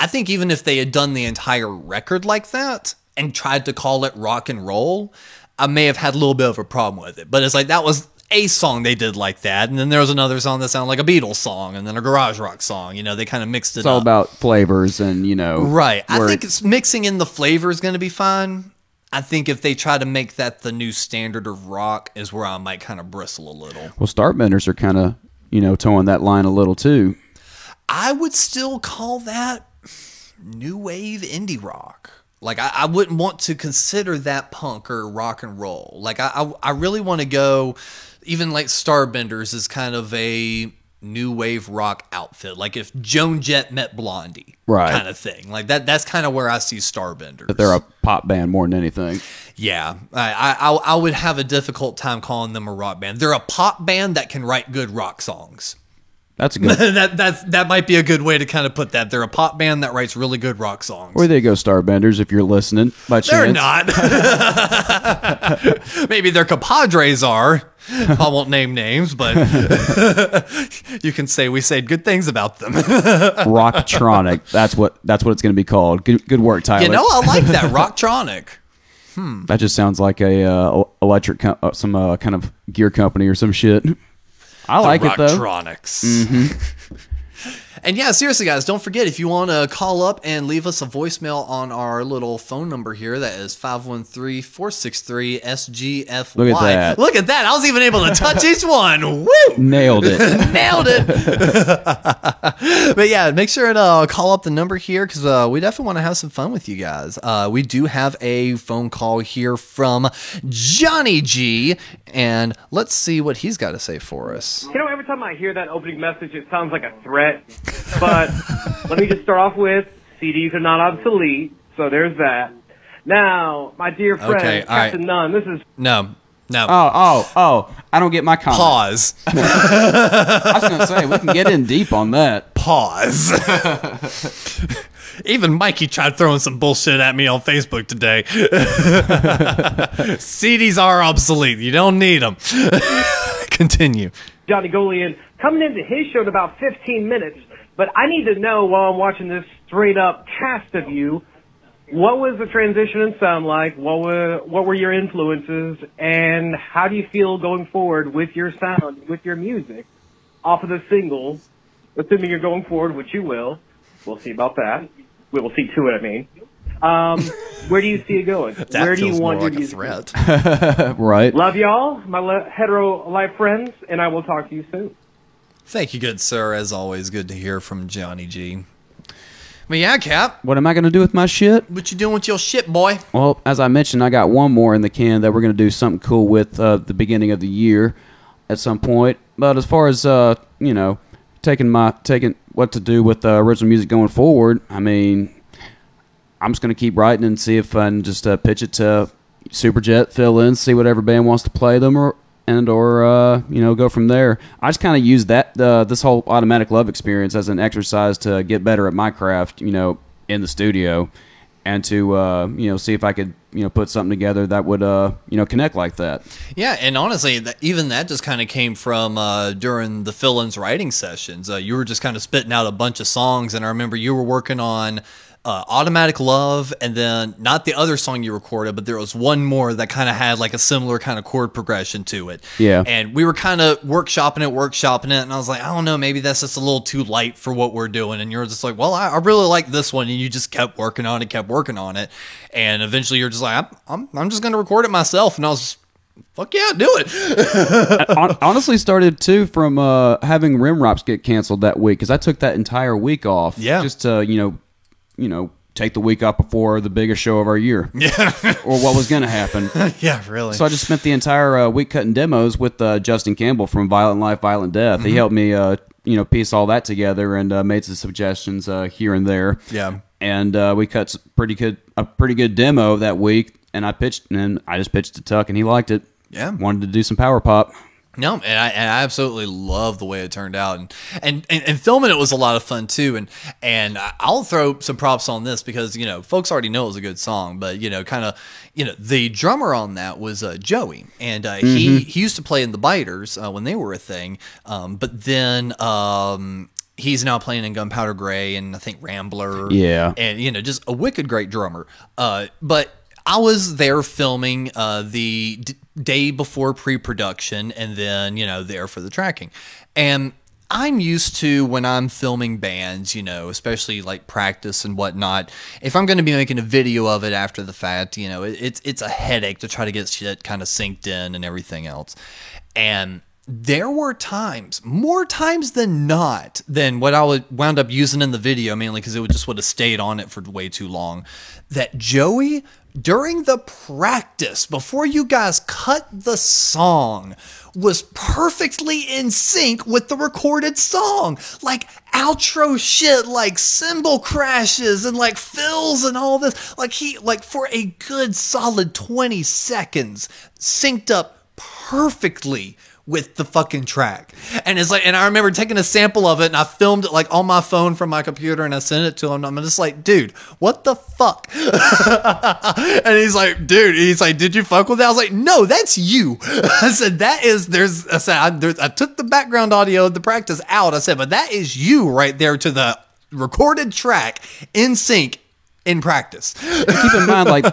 I think even if they had done the entire record like that and tried to call it rock and roll, I may have had a little bit of a problem with it. But it's like that was a song they did like that, and then there was another song that sounded like a Beatles song, and then a garage rock song. You know, they kind of mixed it It's all up. about flavors, and you know, right. I think it's mixing in the flavor is going to be fine. I think if they try to make that the new standard of rock, is where I might kind of bristle a little. well, Starbenders are kind of you know towing that line a little too. I would still call that new wave indie rock. Like I, I wouldn't want to consider that punk or rock and roll. Like I, I, I really want to go, even like Starbenders is kind of a new wave rock outfit. Like if Joan Jett met Blondie, Right. kind of thing. Like that. That's kind of where I see Starbenders. But they're a pop band more than anything. Yeah, I I I would have a difficult time calling them a rock band. They're a pop band that can write good rock songs. That's a good. that that's that might be a good way to kind of put that. They're a pop band that writes really good rock songs. Where they go, Starbenders, if you're listening by They're chance. not. Maybe their compadres are. I won't name names, but you can say we said good things about them. Rocktronic. That's what that's what it's going to be called. Good, good work, Tyler. you know, I like that Rocktronic. that just sounds like a uh, electric, co- uh, some uh, kind of gear company or some shit. I like it though. Rocktronics. Mm-hmm. And yeah, seriously, guys, don't forget if you want to call up and leave us a voicemail on our little phone number here, that is 513 463 SGFY. Look at that. Look at that. I was even able to touch each one. Woo! Nailed it. Nailed it. but yeah, make sure to uh, call up the number here because uh, we definitely want to have some fun with you guys. Uh, we do have a phone call here from Johnny G, and let's see what he's got to say for us. You know, every time I hear that opening message, it sounds like a threat. But let me just start off with CDs are not obsolete, so there's that. Now, my dear friend, Okay, all right. Captain Nunn, this is No, no. Oh, oh, oh! I don't get my comment. Pause. I was going to say we can get in deep on that. Pause. Even Mikey tried throwing some bullshit at me on Facebook today. CDs are obsolete. You don't need them. Continue. Johnny Golian coming into his show in about 15 minutes. But I need to know while I'm watching this straight up cast of you, what was the transition in sound like? What were what were your influences, and how do you feel going forward with your sound, with your music, off of the single? Assuming you're going forward, which you will, we'll see about that. We will see to it. I mean, um, where do you see it going? That where do you want more your like a music to go? threat. Right. Love y'all, my le- hetero life friends, and I will talk to you soon. Thank you, good sir. As always, good to hear from Johnny G. But yeah, Cap, What am I going to do with my shit? what you doing with your shit, boy? Well, as I mentioned, I got one more in the can that we're going to do something cool with uh, the beginning of the year at some point. But as far as uh, you know, taking my taking what to do with uh, original music going forward, I mean, I'm just going to keep writing and see if I can just uh, pitch it to Superjet, fill in, see whatever band wants to play them, or and or uh, you know go from there. I just kind of use that uh, this whole automatic love experience as an exercise to get better at my craft, you know, in the studio. and to uh, you know see if I could you know put something together that would uh, you know connect like that. Yeah, and honestly, even that just kind of came from uh, during the fill-ins writing sessions. Uh, you were just kind of spitting out a bunch of songs, and I remember you were working on uh, "Automatic Love," and then not the other song you recorded, but there was one more that kind of had like a similar kind of chord progression to it. Yeah. and we were kind of workshopping it, workshopping it, and I was like, I don't know, maybe that's just a little too light for what we're doing. And you're just like, well, I, I really like this one, and you just kept working on it, kept working on it, and eventually you're just like, I'm, I'm, I'm just gonna record it myself, and I was. Fuck yeah, do it. Honestly started too from uh, having rim wraps get canceled that week because I took that entire week off. Yeah. just to you know, you know, take the week off before the biggest show of our year. Yeah. or what was going to happen. yeah, really. So I just spent the entire uh, week cutting demos with uh, Justin Campbell from Violent Life, Violent Death. Mm-hmm. He helped me, uh, you know, piece all that together and uh, made some suggestions uh, here and there. Yeah. and uh, we cut pretty good a pretty good demo that week. And I pitched, and I just pitched to Tuck, and he liked it. Yeah. wanted to do some power pop. No, and I, and I absolutely love the way it turned out, and, and and and filming it was a lot of fun too. And and I'll throw some props on this because you know folks already know it was a good song, but you know, kind of you know the drummer on that was uh, Joey, and uh, he he used to play in the Biters uh, when they were a thing, um, but then. Um, He's now playing in Gunpowder Gray and I think Rambler. Yeah. And, you know, just a wicked great drummer. Uh, but I was there filming uh, the d- day before pre-production, and then you know there for the tracking. And I'm used to when I'm filming bands, you know, especially like practice and whatnot. If I'm going to be making a video of it after the fact, you know, it, it's it's a headache to try to get shit kind of synced in and everything else. And there were times, more times than not, than what I would wound up using in the video, mainly because it would just would have stayed on it for way too long. That Joey, during the practice, before you guys cut the song, was perfectly in sync with the recorded song. Like outro shit, like cymbal crashes and like fills and all this. Like he, like for a good solid 20 seconds, synced up perfectly with the fucking track. And it's like, and I remember taking a sample of it and I filmed it like on my phone from my computer and I sent it to him. I'm just like, dude, what the fuck? and he's like, dude, he's like, did you fuck with that? I was like, no, that's you. I said, that is, there's, I said, I, there's, I took the background audio of the practice out. I said, but that is you right there to the recorded track in sync in practice. Keep in mind, like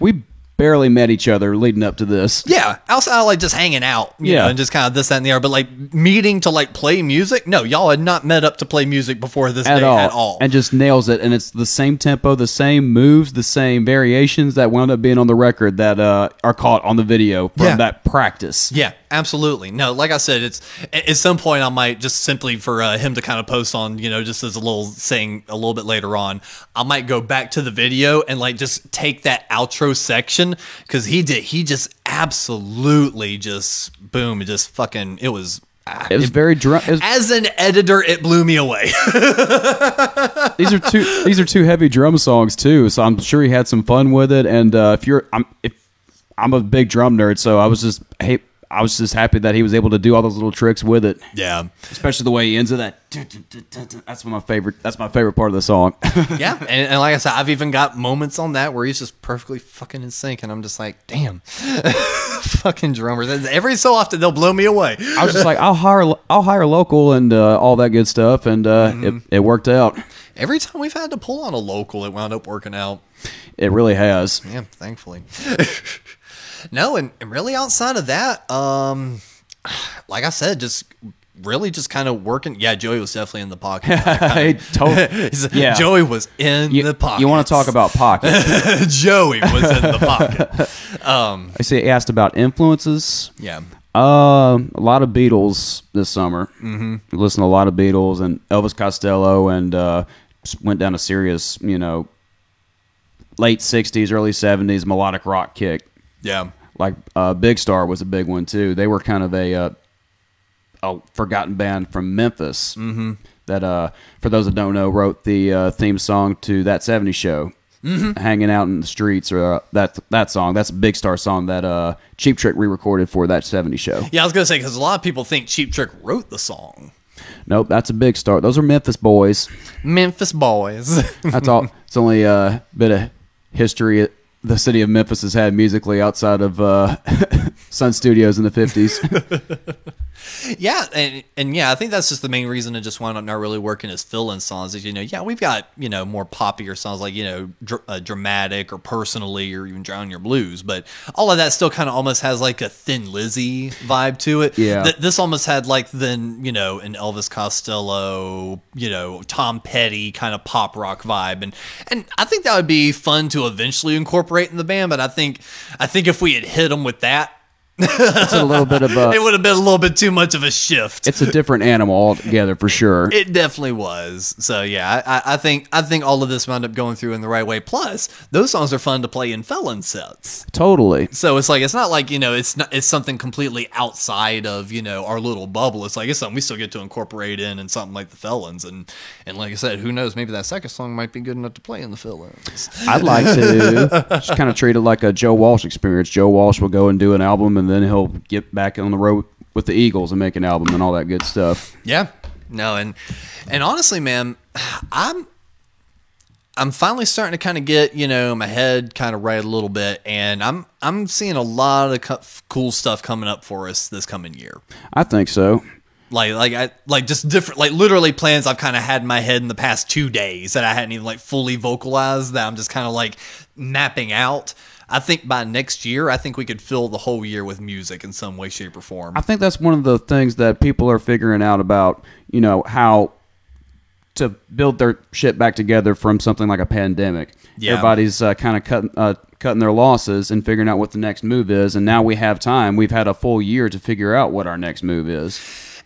we barely met each other leading up to this. Yeah, outside of like just hanging out, you Yeah. know, and just kind of this, that, and the other. But like meeting to like play music, no, y'all had not met up to play music before this At day all. at all. and just nails it, and it's the same tempo, the same moves, the same variations that wound up being on the record that uh, are caught on the video from Yeah. that practice. yeah, absolutely. No, like I said, it's at some point I might just simply for uh, him to kind of post on, you know, just as a little saying a little bit later on, I might go back to the video and like just take that outro section because he did, he just absolutely just boom, it just fucking, it was. ah, It was very drum. Was, as an editor, it blew me away. these are two. These are two heavy drum songs too, so I'm sure he had some fun with it. And uh, if you're, I'm if I'm a big drum nerd, so I was just hey, I was just happy that he was able to do all those little tricks with it. yeah. Especially the way he ends it. That that's my favorite. That's my favorite part of the song. Yeah, and, and like I said, I've even got moments on that where he's just perfectly fucking in sync, and I'm just like, damn, fucking drummers. Every so often they'll blow me away. I was just like, I'll hire, I'll hire local and uh, all that good stuff, and uh, it, it worked out. Every time we've had to pull on a local, it wound up working out. It really has. Yeah, thankfully. no, and, and really outside of that, um, like I said, just really just kind of working. Yeah, Joey was definitely in the pocket. Hey, to- He's- yeah. Joey was in You, the pocket. you want to talk about pocket? Joey was in the pocket. Um, I see. He asked about influences. yeah. Um, a lot of Beatles this summer. Mm-hmm. Listen to a lot of Beatles and Elvis Costello, and uh, went down a serious, you know, late '60s, early '70s melodic rock kick. Yeah. Like uh, Big Star was a big one too. They were kind of a uh, a forgotten band from Memphis. Mm-hmm. That, uh, for those that don't know, wrote the uh, theme song to that '70s show. Mm-hmm. Hanging out in the streets, or uh, that that song. That's a Big Star song that uh, Cheap Trick re-recorded for that '70s show. Yeah, I was gonna say because a lot of people think Cheap Trick wrote the song. Nope, that's a Big Star. Those are Memphis boys. Memphis Boys. That's all. It's only a bit of history the city of Memphis has had musically outside of uh, Sun Studios in the fifties. Yeah, and and yeah, I think that's just the main reason to just wind up not really working as fill-in songs. Is you know, yeah, we've got you know more poppier songs like you know dr- uh, dramatic or personally or even drown your blues, but all of that still kind of almost has like a Thin Lizzy vibe to it. Yeah. Th- this almost had like then you know an Elvis Costello, you know Tom Petty kind of pop rock vibe, and and I think that would be fun to eventually incorporate in the band. But I think I think if we had hit them with that. It's a little bit of a it would have been a little bit too much of a shift. it's a different animal altogether for sure. It definitely was. So yeah, I, I- think I think all of this wound up going through in the right way. Plus, those songs are fun to play in felon sets. totally. So it's like it's not like you know it's not it's something completely outside of you know our little bubble. It's like it's something we still get to incorporate in and something like the felons and and like I said, who knows? Maybe that second song might be good enough to play in the felons. I'd like to just kind of treat it like a Joe Walsh experience. Joe Walsh will go and do an album, and then he'll get back on the road with the Eagles and make an album and all that good stuff. Yeah. No, and and honestly, man, I'm I'm finally starting to kind of get you know my head kind of right a little bit, and I'm I'm seeing a lot of co- cool stuff coming up for us this coming year. I think so. Like like I like just different like literally plans I've kind of had in my head in the past two days that I hadn't even like fully vocalized that I'm just kind of like mapping out. I think by next year, I think we could fill the whole year with music in some way, shape, or form. I think that's one of the things that people are figuring out about, you know, how to build their shit back together from something like a pandemic. Yeah. Everybody's uh, kind of cutting uh, cutting their losses and figuring out what the next move is, and now we have time. We've had a full year to figure out what our next move is.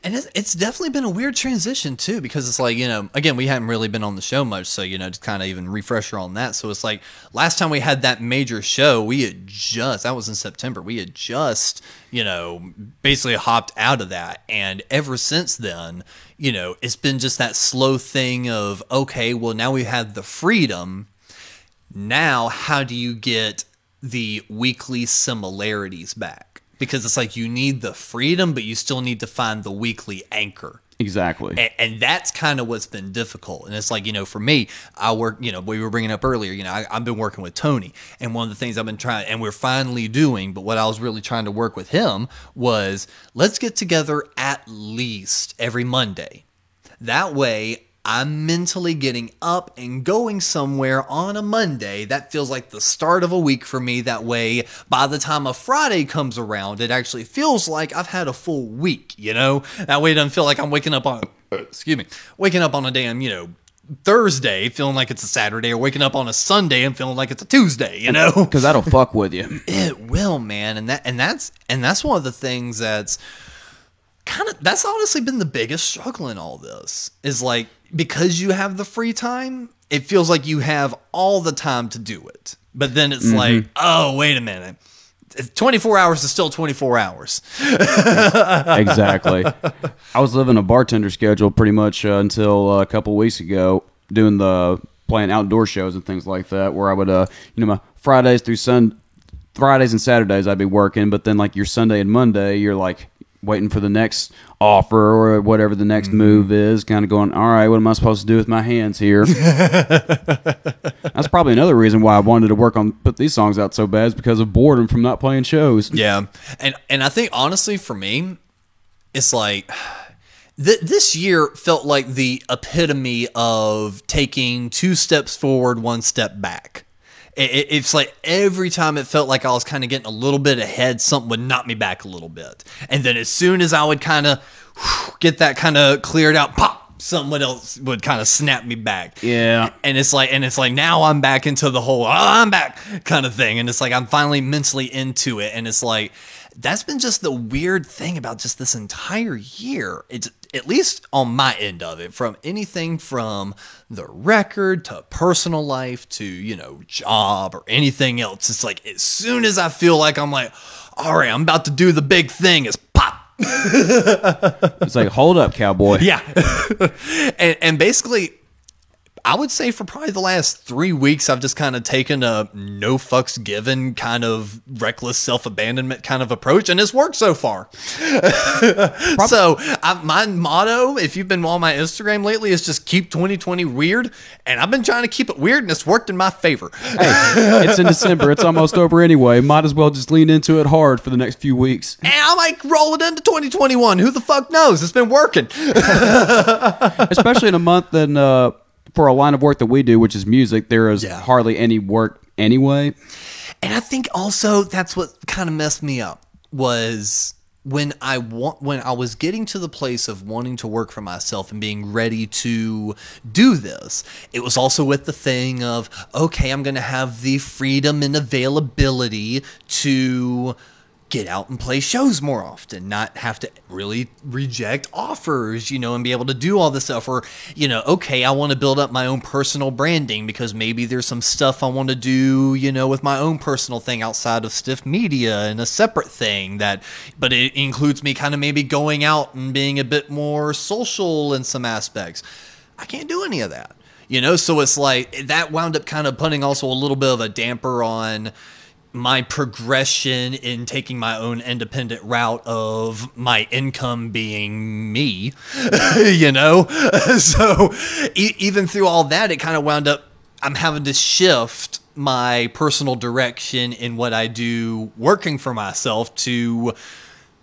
And it's, it's definitely been a weird transition too, because it's like you know, again, we haven't really been on the show much, so you know, to kind of even refresher on that. So it's like last time we had that major show, we had just that was in September. We had just you know basically hopped out of that, and ever since then, you know, it's been just that slow thing of okay, well now we have the freedom. Now, how do you get the weekly similarities back? Because it's like you need the freedom, but you still need to find the weekly anchor. Exactly. And, and that's kind of what's been difficult. And it's like, you know, for me, I work, you know, we were bringing up earlier, you know, I, I've been working with Tony. And one of the things I've been trying, and we're finally doing, but what I was really trying to work with him was let's get together at least every Monday. That way, I'm mentally getting up and going somewhere on a Monday. That feels like the start of a week for me. That way, by the time a Friday comes around, it actually feels like I've had a full week, you know? That way, it doesn't feel like I'm waking up on, uh, excuse me, waking up on a damn, you know, Thursday feeling like it's a Saturday or waking up on a Sunday and feeling like it's a Tuesday, you know? Because that'll fuck with you. It will, man, and that and that's and that's one of the things that's kind of that's honestly been the biggest struggle in all this is like because you have the free time, it feels like you have all the time to do it. But then it's like, oh, wait a minute. 24 hours is still 24 hours. exactly. I was living a bartender schedule pretty much uh, until uh, a couple weeks ago, doing the playing outdoor shows and things like that. Where I would, uh, you know, my Fridays through Sun, Fridays and Saturdays I'd be working, but then like your Sunday and Monday, you're like waiting for the next offer or whatever the next mm-hmm. move is. Kind of going, all right, what am I supposed to do with my hands here? That's probably another reason why I wanted to work on put these songs out so bad is because of boredom from not playing shows. Yeah, and and I think honestly for me, it's like th- this year felt like the epitome of taking two steps forward, one step back. It, it- it's like every time it felt like I was kind of getting a little bit ahead, something would knock me back a little bit, and then as soon as I would kind of get that kind of cleared out, pop. Someone else would kind of snap me back. Yeah. And it's like, and it's like now I'm back into the whole oh, I'm back kind of thing. And it's like I'm finally mentally into it. And it's like that's been just the weird thing about just this entire year. It's at least on my end of it, from anything from the record to personal life to, you know, job or anything else. It's like as soon as I feel like I'm like, all right, I'm about to do the big thing, it's pop. It's like, hold up, cowboy. Yeah. and, and basically, I would say for probably the last three weeks, I've just kind of taken a no fucks given kind of reckless self abandonment kind of approach, and it's worked so far. so I, my motto, if you've been on my Instagram lately, is just keep 2020 weird, and I've been trying to keep it weird, and it's worked in my favor. Hey, it's in December. It's almost over anyway. Might as well just lean into it hard for the next few weeks. And I might roll it into 2021. Who the fuck knows? It's been working. Especially in a month and uh, for a line of work that we do, which is music, there is Yeah. hardly any work anyway. And I think also that's what kind of messed me up was when I want when I was getting to the place of wanting to work for myself and being ready to do this. It was also with the thing of okay, I'm going to have the freedom and availability to get out and play shows more often, not have to really reject offers, you know, and be able to do all this stuff. Or, you know, okay, I want to build up my own personal branding because maybe there's some stuff I want to do, you know, with my own personal thing outside of Stiff Media and a separate thing that, but it includes me kind of maybe going out and being a bit more social in some aspects. I can't do any of that. You know, so it's like that wound up kind of putting also a little bit of a damper on my progression in taking my own independent route of my income being me, you know? so e- even through all that, it kind of wound up, I'm having to shift my personal direction in what I do working for myself to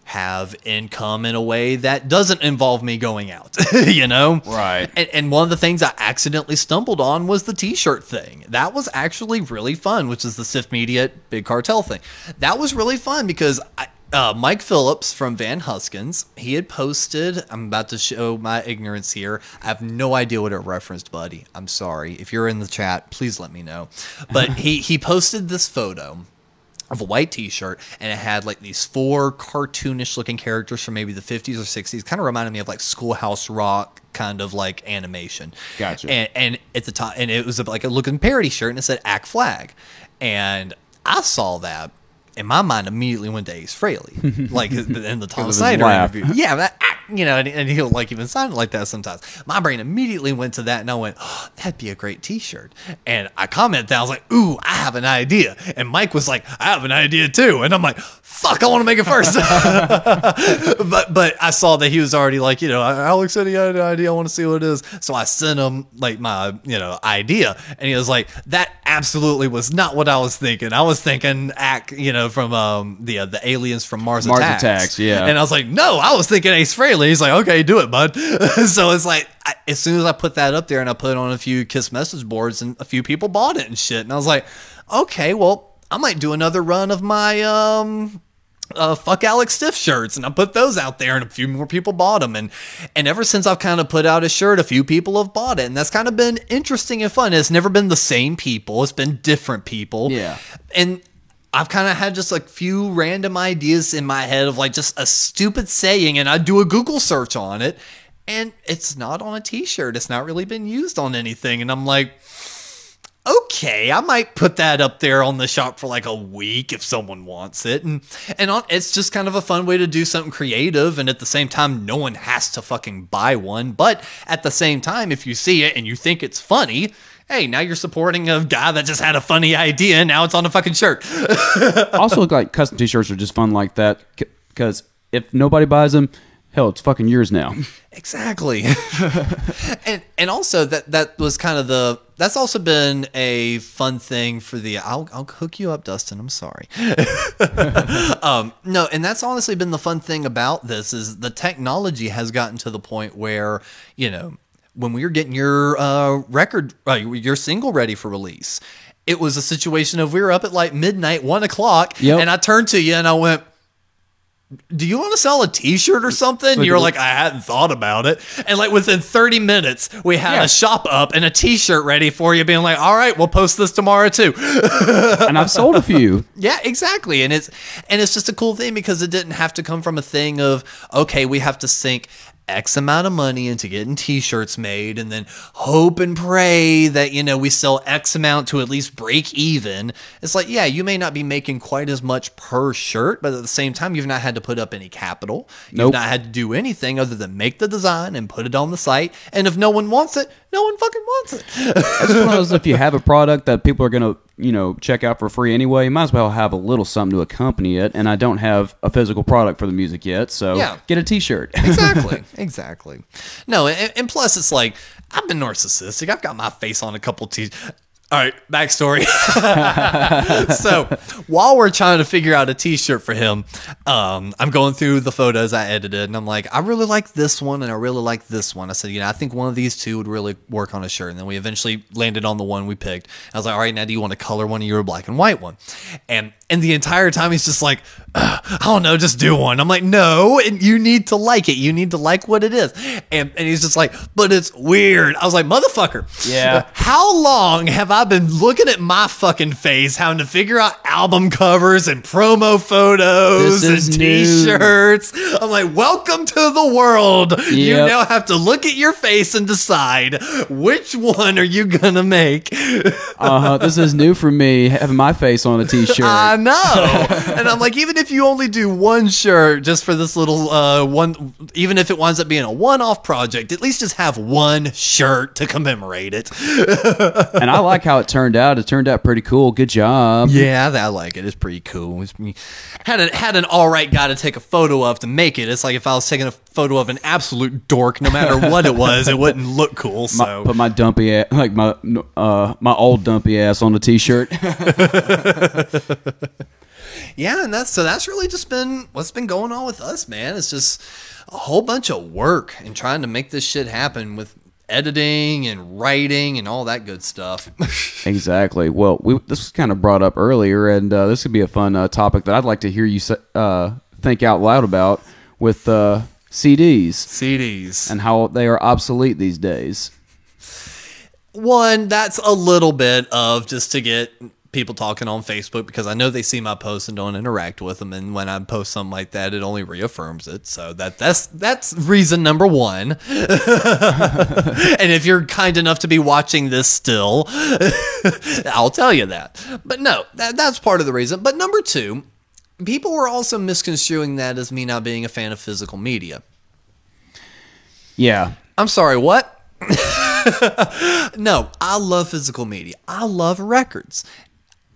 have income in a way that doesn't involve me going out, you know? Right. And, and one of the things I accidentally stumbled on was the T-shirt thing. That was actually really fun, which is the Stiff Media Big Cartel thing. That was really fun because I, uh, Mike Phillips from Van Huskins, he had posted. I'm about to show my ignorance here. I have no idea what it referenced, buddy. I'm sorry. If you're in the chat, please let me know. But he he posted this photo of a white t-shirt and it had like these four cartoonish looking characters from maybe the 50s or 60s kind of reminded me of like schoolhouse rock kind of like animation Gotcha. and, and at the top and it was like a looking parody shirt and it said act flag and i saw that and my mind immediately went to Ace Frehley, like in the Tom Snyder interview. Yeah, that, you know, and, and he'll like even sound like that sometimes. My brain immediately went to that, and I went, oh, "That'd be a great T-shirt." And I commented that I was like, "Ooh, I have an idea." And Mike was like, "I have an idea too," and I'm like, "Fuck, I want to make it first. but but I saw that he was already like, you know, Alex said he had an idea. I want to see what it is. So I sent him like my you know idea, and he was like, "That absolutely was not what I was thinking. I was thinking act, you know, from um the uh, the aliens from Mars, Mars Attacks. Attacks, yeah. And I was like, no, I was thinking Ace Frehley. He's like, okay, do it, bud. so it's like, I, as soon as I put that up there and I put it on a few Kiss message boards, and a few people bought it and shit, and I was like, okay, well, I might do another run of my um uh, fuck Alex Stiff shirts, and I put those out there, and a few more people bought them, and and ever since I've kind of put out a shirt, a few people have bought it, and that's kind of been interesting and fun. It's never been the same people; it's been different people. Yeah. and I've kind of had just like few random ideas in my head of like just a stupid saying, and I do a Google search on it, and it's not on a T-shirt. It's not really been used on anything, and I'm like okay, I might put that up there on the shop for like a week if someone wants it. And and on, it's just kind of a fun way to do something creative and at the same time no one has to fucking buy one, but at the same time if you see it and you think it's funny, hey, now you're supporting a guy that just had a funny idea and now it's on a fucking shirt. also, like custom T-shirts are just fun like that because if nobody buys them, hell, it's fucking yours now. Exactly. and and also that that was kind of the that's also been a fun thing for the I'll I'll hook you up Dustin, I'm sorry. um no, and that's honestly been the fun thing about this is the technology has gotten to the point where, you know, when we were getting your uh, record, uh, your single ready for release, it was a situation of we were up at like midnight, one o'clock, Yep. and I turned to you and I went, do you want to sell a t-shirt or something? you're like, I hadn't thought about it. And like within 30 minutes, we had Yeah. a shop up and a t-shirt ready for you being like, all right, we'll post this tomorrow too. and I've sold a few. yeah, exactly. And it's, and it's just a cool thing because it didn't have to come from a thing of, okay, we have to sink X amount of money into getting t-shirts made and then hope and pray that, you know, we sell X amount to at least break even. It's like, yeah, you may not be making quite as much per shirt, but at the same time, you've not had to put up any capital. You've not had to do anything other than make the design and put it on the site. And if no one wants it, No one fucking wants it. It's one of those if you have a product that people are gonna, you know, check out for free anyway, you might as well have a little something to accompany it. And I don't have a physical product for the music yet, so Yeah. get a T-shirt. exactly exactly no and, and plus it's like i've been narcissistic i've got my face on a couple t all right backstory. So while we're trying to figure out a t-shirt for him um, i'm going through the photos i edited and i'm like i really like this one and i really like this one. I said you know i think one of these two would really work on a shirt. And then we eventually landed on the one we picked. I was like all right now do you want to color one of your black and white one? And and the entire time he's just like i don't know just do one. I'm like no and you need to like it. You need to like what it is. And, and he's just like but it's weird. I was like motherfucker Yeah. how long have I been looking at my fucking face, having to figure out album covers and promo photos and t-shirts? I'm like, welcome to the world. You now have to look at your face and decide which one are you gonna make. Uh huh. This is new for me having my face on a T-shirt. I know. and I'm like, even if you only do one shirt just for this little uh one even if it winds up being a one-off project, at least just have one shirt to commemorate it. and I like how it turned out. It turned out pretty cool. Good job. Yeah, I like it. It's pretty cool. It's, had a, had an all right guy to take a photo of to make it. It's like if I was taking a photo of an absolute dork, no matter what it was, it wouldn't look cool. My- So put my dumpy ass, like my uh my old dumpy ass on the T-shirt. yeah, and that's so that's really just been what's been going on with us, man. It's just a whole bunch of work and trying to make this shit happen with editing and writing and all that good stuff. Exactly. Well, we this was kind of brought up earlier, and uh, this could be a fun uh, topic that I'd like to hear you uh, think out loud about with uh, CDs CDs. and how they are obsolete these days. One, that's a little bit of just to get people talking on Facebook because I know they see my posts and don't interact with them. And when I post something like that, it only reaffirms it. So that that's that's reason number one. and if you're kind enough to be watching this still, I'll tell you that. But no, that, that's part of the reason. But number two, people were also misconstruing that as me not being a fan of physical media. Yeah. I'm sorry, what? no, I love physical media. I love records.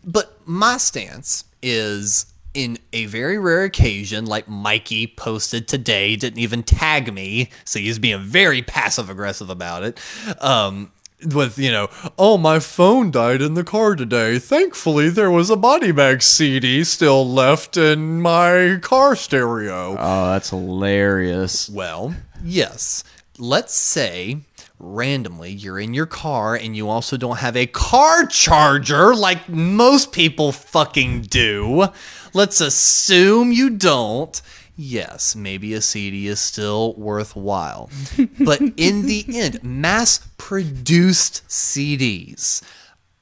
But my stance is in a very rare occasion, like Mikey posted today, didn't even tag me, so he's being very passive aggressive about it. Um, with, you know, oh, my phone died in the car today. Thankfully, there was a body bag CD still left in my car stereo. Oh, that's hilarious. Well, yes. Let's say randomly you're in your car and you also don't have a car charger like most people fucking do. Let's assume you don't. Yes, maybe a CD is still worthwhile. but in the end, mass produced CDs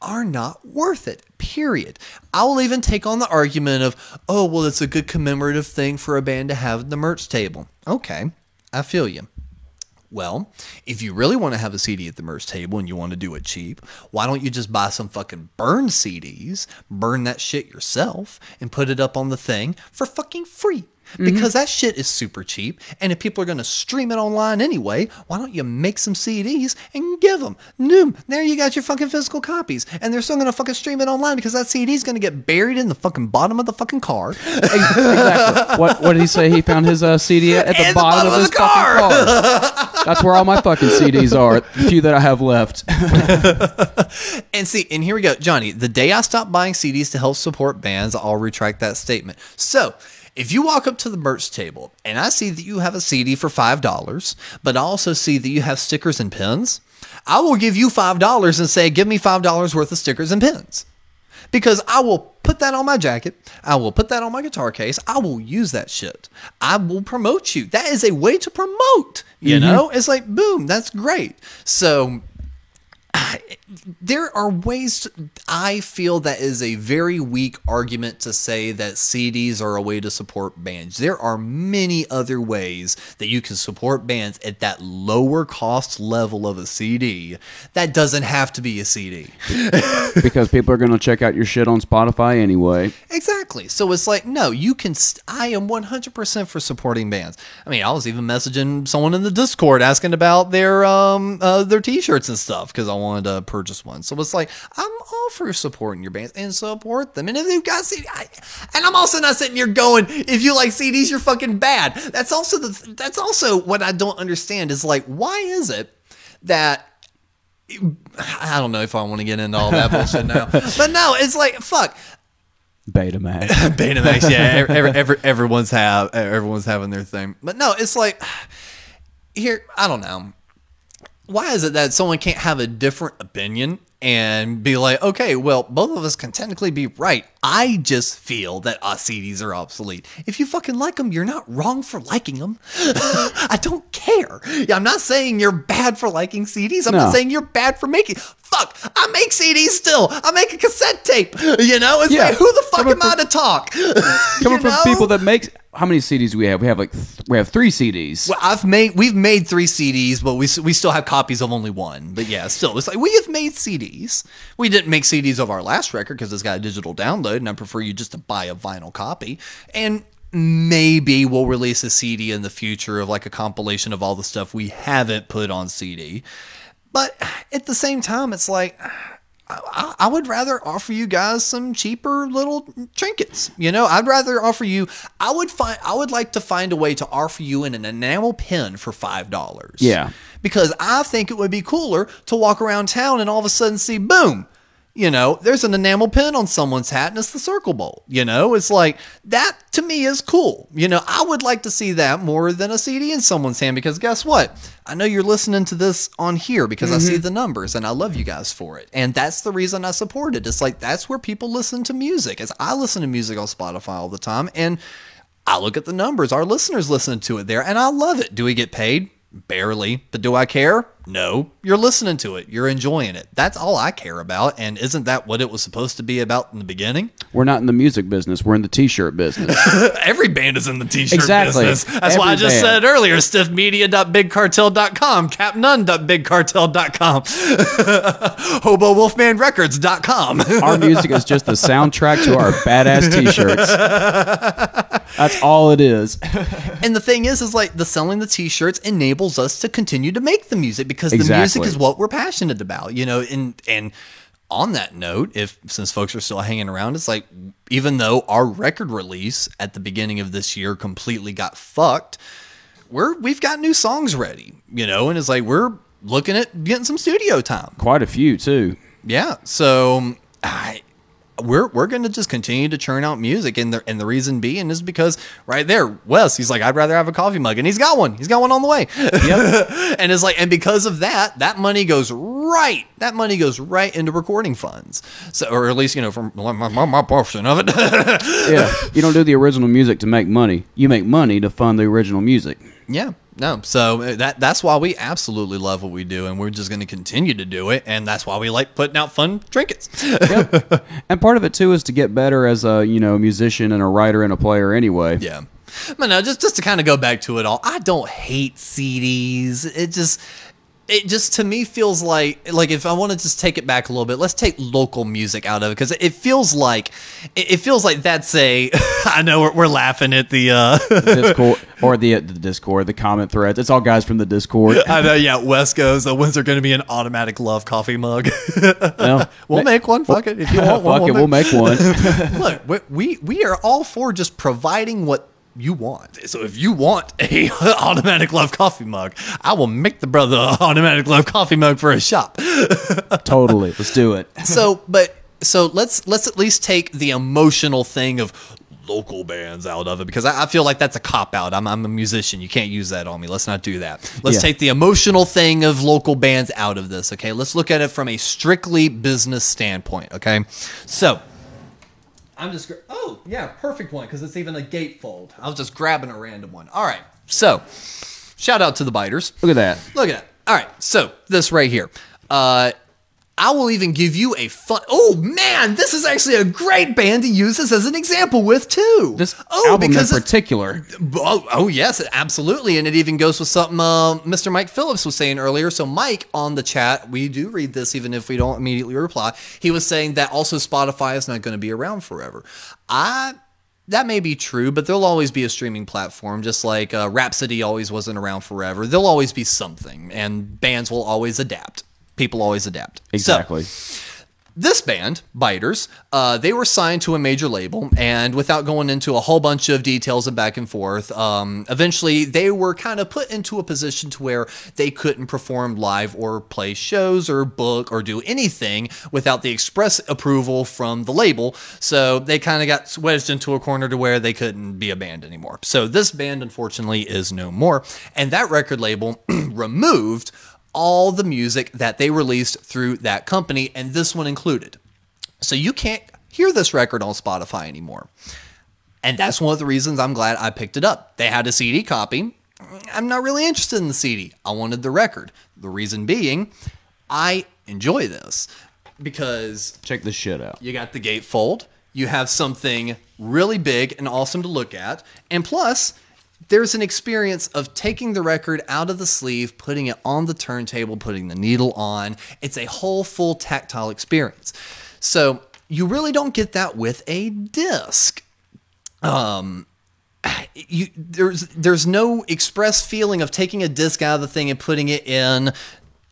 are not worth it. Period. I will even take on the argument of, oh, well, it's a good commemorative thing for a band to have at the merch table. Okay, I feel you. Well, if you really want to have a CD at the merch table and you want to do it cheap, why don't you just buy some fucking burned CDs, burn that shit yourself, and put it up on the thing for fucking free? Because that shit is super cheap, and if people are going to stream it online anyway, why don't you make some CDs and give them? Noom, there you got your fucking physical copies, and they're still going to fucking stream it online because that CD is going to get buried in the fucking bottom of the fucking car. exactly. What what did he say? He found his uh, CD at, at the In the bottom, bottom of of his car. fucking car. That's where all my fucking CDs are. The few that I have left. And see, and here we go, Johnny. The day I stop buying CDs to help support bands, I'll retract that statement. So, if you walk up to the merch table and I see that you have a CD for $5, but I also see that you have stickers and pins, I will give you $5 and say, give me $5 worth of stickers and pins. Because I will put that on my jacket. I will put that on my guitar case. I will use that shit. I will promote you. That is a way to promote, you mm-hmm. know? It's like, boom, that's great. So, there are ways to, I feel that is a very weak argument to say that CDs are a way to support bands. There are many other ways that you can support bands at that lower cost level of a CD. That doesn't have to be a CD. because people are going to check out your shit on Spotify anyway. Exactly. So it's like, no, you can. St- I am 100% for supporting bands. I mean, I was even messaging someone in the Discord asking about their um uh, their T-shirts and stuff because I wanted to purchase one. So it's like, I'm all for supporting your bands and support them. And if they've got CD, I, and I'm also not sitting here going, if you like CDs, you're fucking bad. That's also the. That's also what I don't understand is like, why is it that I don't know if I want to get into all that bullshit now. But no, it's like fuck. Betamax. Betamax, yeah. Every, every, everyone's have everyone's having their thing. But no, it's like here, I don't know. Why is it that someone can't have a different opinion and be like, okay, well, both of us can technically be right. I just feel that CDs are obsolete. If you fucking like them, you're not wrong for liking them. I don't care. Yeah, I'm not saying you're bad for liking CDs. I'm No. not saying you're bad for making. Fuck, I make CDs still. I make a cassette tape. You know, it's Yeah. like, who the fuck Coming am I to talk? Coming from know? people that make how many CDs do we have? We have like th- we have three CDs. Well, I've made we've made three CDs, but we we still have copies of only one. But yeah, still, it's like we have made CDs. We didn't make CDs of our last record because it's got a digital download, and I prefer you just to buy a vinyl copy. And maybe we'll release a CD in the future of like a compilation of all the stuff we haven't put on CD. But at the same time, it's like I, I would rather offer you guys some cheaper little trinkets. You know, I'd rather offer you. I would find. I would like to find a way to offer you an enamel pin for five dollars. Yeah. because I think it would be cooler to walk around town and all of a sudden see, boom. You know, there's an enamel pin on someone's hat and it's the circle bowl. You know, it's like that to me is cool. You know, I would like to see that more than a CD in someone's hand because guess what? I know you're listening to this on here because I see mm-hmm. the numbers and I love you guys for it. And that's the reason I support it. It's like that's where people listen to music. As I listen to music on Spotify all the time and I look at the numbers. Our listeners listen to it there and I love it. Do we get paid? Barely. But do I care? No. You're listening to it. You're enjoying it. That's all I care about. And isn't that what it was supposed to be about in the beginning? We're not in the music business. We're in the T-shirt business. Every band is in the t-shirt Exactly. business. That's why I just band. said earlier, stiffmedia.bigcartel.com, capnun.bigcartel.com, hobowolfmanrecords.com. our music is just the soundtrack to our badass T-shirts. That's all it is. And the thing is, is like the selling the t-shirts enables us to continue to make the music because the music is what we're passionate about, you know. And and on that note, if since folks are still hanging around, it's like even though our record release at the beginning of this year completely got fucked, we're we've got new songs ready, you know, and it's like we're looking at getting some studio time. Quite a few too. Yeah. So I we're we're gonna just continue to churn out music and the and the reason being is because right there, Wes, he's like, I'd rather have a coffee mug, and he's got one. He's got one on the way. Yep. and it's like, and because of that, that money goes right. That money goes right into recording funds. So, or at least you know, from my, my, my portion of it. yeah. You don't do the original music to make money. You make money to fund the original music. Yeah, no. So uh, that that's why we absolutely love what we do, and we're just going to continue to do it, and that's why we like putting out fun trinkets. And part of it too is to get better as a you know musician and a writer and a player anyway. Yeah. But no, just just to kind of go back to it all, I don't hate CDs. It just it just to me feels like like if I want to just take it back a little bit, let's take local music out of it because it feels like it, feels like that's a. I know we're, we're laughing at the. uh Discord or the the Discord, the comment threads. It's all guys from the Discord. I know, yeah. Wes goes. Uh, when's there going to be an automatic love coffee mug? Well, we'll make one. Fuck it. If you want one, Fuck it, we'll make one. Look, we we are all for just providing what you want. So if you want a automatic love coffee mug, I will make the brother automatic love coffee mug for a shop. totally. Let's do it. so, but so let's let's at least take the emotional thing of local bands out of it because I, I feel like that's a cop out. I'm I'm a musician. You can't use that on me. Let's not do that. Let's Yeah. take the emotional thing of local bands out of this. Okay, let's look at it from a strictly business standpoint. Okay, so. I'm just. Oh, yeah, perfect one because it's even a gatefold. I was just grabbing a random one. All right. So, shout out to the biters. Look at that. Look at that. All right. So, this right here. Uh, I will even give you a fun. Oh man, this is actually a great band to use this as an example with too. This oh, album in because it- particular. Oh, oh yes, absolutely, and it even goes with something uh, Mr. Mike Phillips was saying earlier. So Mike on the chat, we do read this even if we don't immediately reply. He was saying that also Spotify is not going to be around forever. I that may be true, but there'll always be a streaming platform, just like uh, Rhapsody always wasn't around forever. There'll always be something, and bands will always adapt. People always adapt. So, Exactly. this band, Biters, uh, they were signed to a major label, and without going into a whole bunch of details and back and forth, um, eventually they were kind of put into a position to where they couldn't perform live or play shows or book or do anything without the express approval from the label. So they kind of got wedged into a corner to where they couldn't be a band anymore. So this band, unfortunately, is no more, and that record label removed all the music that they released through that company, and this one included. So you can't hear this record on Spotify anymore. And that's one of the reasons I'm glad I picked it up. They had a CD copy. I'm not really interested in the CD. I wanted the record. The reason being, I enjoy this because Check this shit out. you got the gatefold. You have something really big and awesome to look at. And plus, there's an experience of taking the record out of the sleeve, putting it on the turntable, putting the needle on. It's a whole full tactile experience. So you really don't get that with a disc. Um, you there's there's no express feeling of taking a disc out of the thing and putting it in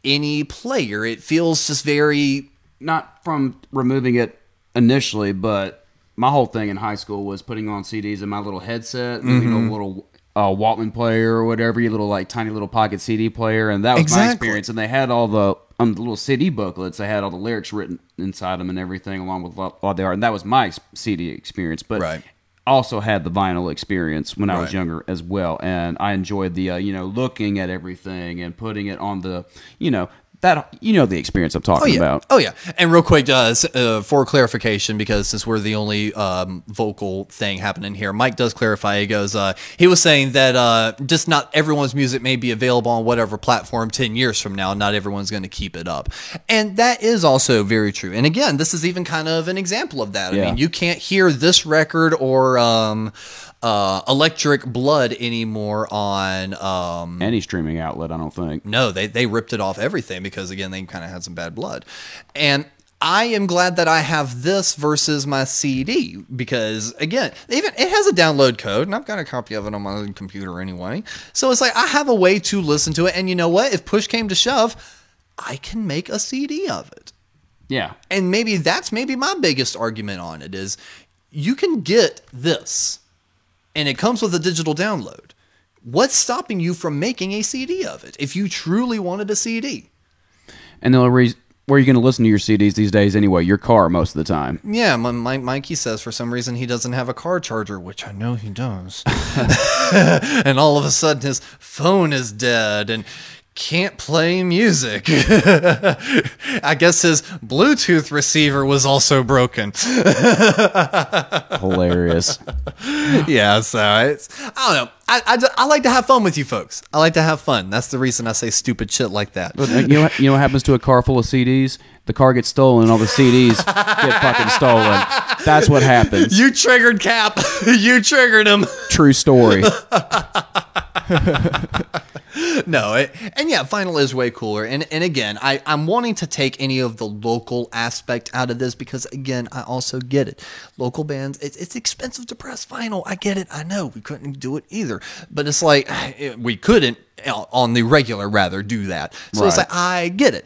any player. It feels just very Not from removing it initially, but my whole thing in high school was putting on CDs in my little headset, Mm-hmm. know, little uh, Walkman player or whatever, your little like tiny little pocket CD player, and that was my experience. And they had all the um, the little CD booklets. They had all the lyrics written inside them and everything, along with all all the art. And that was my CD experience. But Right. also had the vinyl experience when I was younger as well, and I enjoyed the uh, you know looking at everything and putting it on the you know that you know the experience I'm talking Oh yeah. about. Oh yeah. And real quick, uh, uh, for clarification, because since we're the only um, vocal thing happening here, Mike does clarify. He goes, uh, he was saying that uh, just not everyone's music may be available on whatever platform ten years from now. Not everyone's going to keep it up, and that is also very true. And again, this is even kind of an example of that. I Yeah. mean, you can't hear this record or um, uh, Electric Blood anymore on. Um, Any streaming outlet, I don't think. no, they they ripped it off everything because again they kind of had some bad blood, and I am glad that I have this versus my CD because again even it has a download code and I've got a copy of it on my computer anyway, so it's like I have a way to listen to it, and you know what? If push came to shove, I can make a CD of it Yeah, and maybe that's maybe my biggest argument on it is you can get this and it comes with a digital download what's stopping you from making a cd of it if you truly wanted a cd and the only reason where are you going to listen to your CDs these days anyway? Your car most of the time. yeah my, my, mikey says for some reason he doesn't have a car charger which i know he does and all of a sudden his phone is dead and can't play music i guess his bluetooth receiver was also broken Hilarious. yeah, so it's I don't know. I, I, I like to have fun with you folks. I like to have fun. That's the reason I say stupid shit like that. But uh, you know, you know what happens to a car full of CDs? The car gets stolen, and all the CDs get fucking stolen. That's what happens. You triggered Cap. you triggered him. True story. No, it, and yeah, vinyl is way cooler. And and again, I I'm wanting to take any of the local aspect out of this because again, I also get it. Local bands, it's it's expensive to press vinyl. I get it. I know we couldn't do it either, but it's like we couldn't uh, on the regular rather do that. So it's like I get it.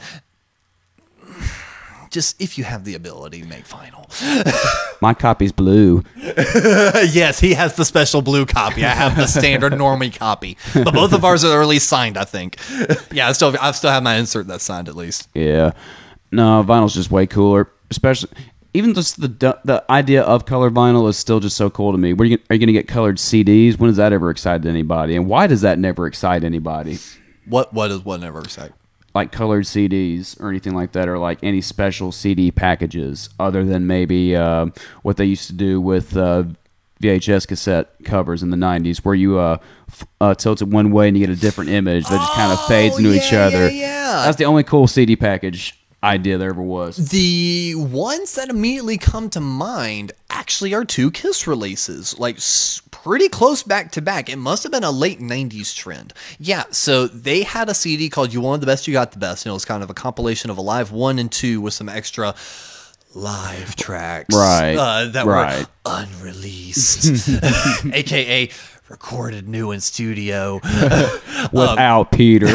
Just if you have the ability, make vinyl. My copy's blue. yes, he has the special blue copy. I have the standard normie copy, but both of ours are at least signed. I think. Yeah, I still I still have my insert that's signed at least. Yeah. No, vinyl's just way cooler. Especially, even just the the idea of colored vinyl is still just so cool to me. Where you, are you going to get colored CDs? When has that ever excited anybody? And why does that never excite anybody? What what is whatever say? Like colored CDs or anything like that, or like any special CD packages, other than maybe uh, what they used to do with uh, VHS cassette covers in the '90s, where you uh, f- uh, tilt it one way and you get a different image that just kind of fades into each other. yeah, yeah. That's the only cool CD package idea there ever was. The ones that immediately come to mind actually are two Kiss releases, like pretty close back to back. It must have been a late 90s trend. Yeah, so they had a CD called You Wanted the Best, You Got the Best. And it was kind of a compilation of a live one and two with some extra live tracks. Right, Uh, that right. were unreleased, aka recorded new in studio. Without Peter.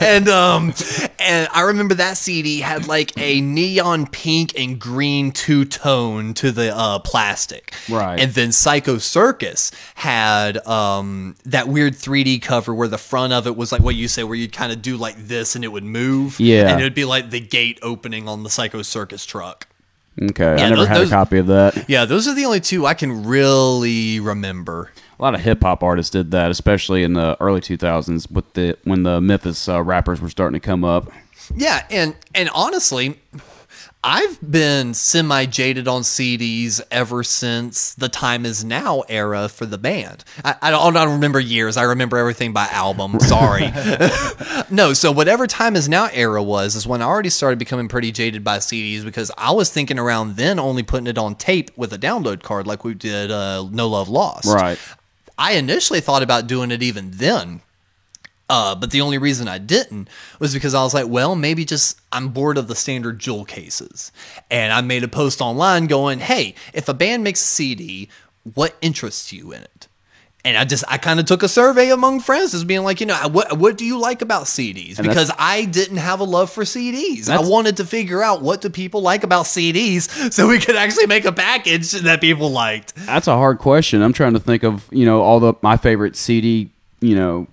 and um and I remember that CD had like a neon pink and green two tone to the uh plastic. Right. And then Psycho Circus had um that weird 3D cover where the front of it was like what you say where you'd kind of do like this and it would move. Yeah. And it would be like the gate opening on the Psycho Circus truck. Okay, Yeah, I never those- had those- a copy of that. Yeah, those are the only two I can really remember. A lot of hip hop artists did that, especially in the early 2000s, with the when the Memphis uh, rappers were starting to come up. Yeah, and and honestly, I've been semi jaded on CDs ever since the Time Is Now era for the band. I, I, don't, I don't remember years. I remember everything by album. Sorry. no, so whatever Time Is Now era was is when I already started becoming pretty jaded by CDs because I was thinking around then only putting it on tape with a download card like we did uh, No Love Lost. Right. I initially thought about doing it even then. Uh, but the only reason I didn't was because I was like, well, maybe just I'm bored of the standard jewel cases. And I made a post online going, hey, if a band makes a CD, what interests you in it? And I just I kind of took a survey among friends, just being like, you know, what what do you like about CDs? And Because I didn't have a love for CDs. I wanted to figure out what do people like about CDs, so we could actually make a package that people liked. That's a hard question. I'm trying to think of you know all the my favorite CD you know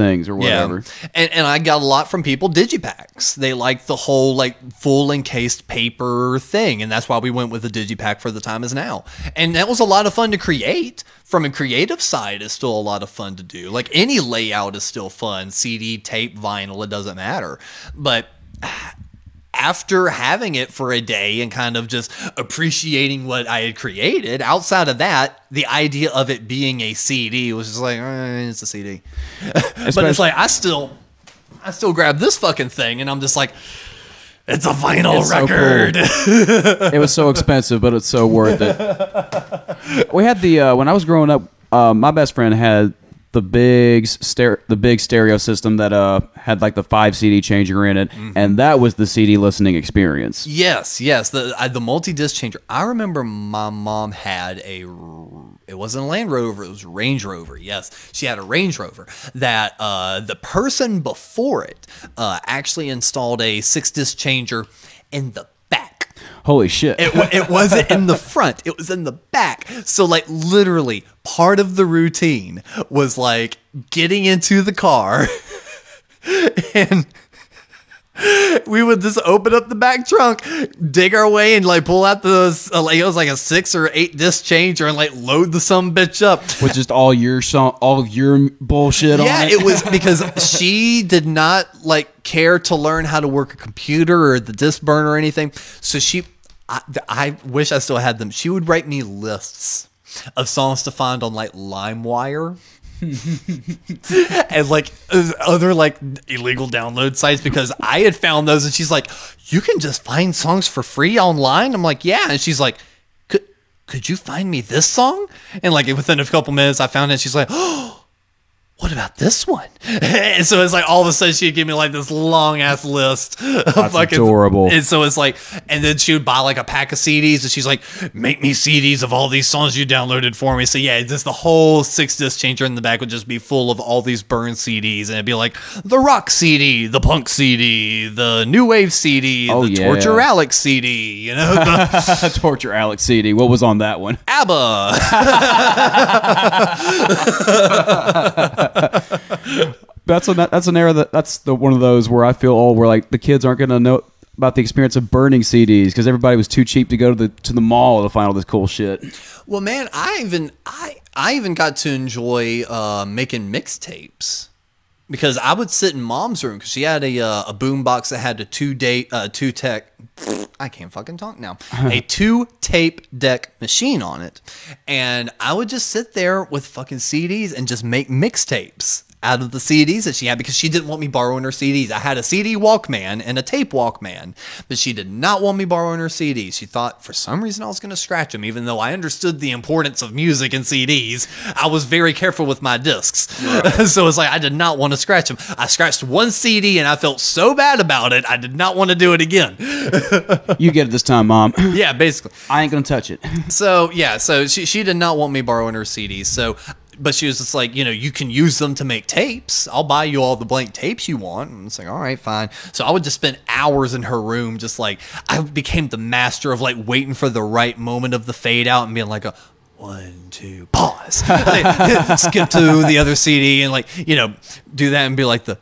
things or whatever. Yeah. And and I got a lot from people digipacks. They like the whole like full encased paper thing, and that's why we went with the digipack for the time is now. And that was a lot of fun to create. From a creative side, is still a lot of fun to do. Like any layout is still fun. CD, tape, vinyl, it doesn't matter. But after having it for a day and kind of just appreciating what I had created, outside of that, the idea of it being a CD was just like, eh, it's a CD. but it's like I still, I still grab this fucking thing, and I'm just like, it's a vinyl It's so cool. record. it was so expensive, but it's so worth it. We had the uh, when I was growing up, uh, my best friend had the big stereo, the big stereo system that uh had like the five CD changer in it, and that was the CD listening experience. Yes, yes, the I, the multi disc changer. I remember my mom had a. It wasn't a Land Rover; it was a Range Rover. Yes, she had a Range Rover that uh, the person before it uh, actually installed a six disc changer in the. Holy shit! It, it wasn't in the front; it was in the back. So, like, literally, part of the routine was like getting into the car and we would just open up the back trunk, dig our way, and like pull out the uh, like it was like a six or eight disc changer and like load the some bitch up. with just all your song, all your bullshit Yeah, on it. it was because she did not like care to learn how to work a computer or the disc burner or anything. So she, I, I wish I still had them. She would write me lists of songs to find on like LimeWire. and like other like illegal download sites because I had found those and she's like, you can just find songs for free online. I'm like, yeah, and she's like, could could you find me this song? And like within a couple minutes, I found it. She's like, oh, what about this one? and so it's like all of a sudden she'd give me like this long ass list of That's fucking adorable. And so it's like, and then she would buy like a pack of CDs, and she's like, make me CDs of all these songs you downloaded for me. So yeah, just the whole six disc changer in the back would just be full of all these burned CDs, and it'd be like the rock CD, the punk CD, the new wave CD, Oh, the yeah. torture Alex CD, you know, the Torture Alex CD. What was on that one? ABBA. That's a that's an era that that's the one of those where I feel old, where like the kids aren't gonna know about the experience of burning CDs because everybody was too cheap to go to the to the mall to find all this cool shit. Well, man, I even I I even got to enjoy uh, making mixtapes because I would sit in mom's room because she had a uh, a boom box that had a two date uh, two tech. I can't fucking talk now. a two tape deck machine on it, and I would just sit there with fucking CDs and just make mixtapes. Out of the CDs that she had because she didn't want me borrowing her CDs. I had a CD Walkman and a tape Walkman, but she did not want me borrowing her CDs. She thought for some reason I was going to scratch them, even though I understood the importance of music and CDs. I was very careful with my discs. so it's like I did not want to scratch them. I scratched one CD and I felt so bad about it, I did not want to do it again. You get it this time, mom. yeah, basically. I ain't gonna touch it. So yeah, so she she did not want me borrowing her CDs. So, but she was just like, you know, you can use them to make tapes. I'll buy you all the blank tapes you want. And it's like, all right, fine. So I would just spend hours in her room, just like I became the master of like waiting for the right moment of the fade out and being like a. One, two, pause. Like, skip to the other CD and like you know do that and be like the.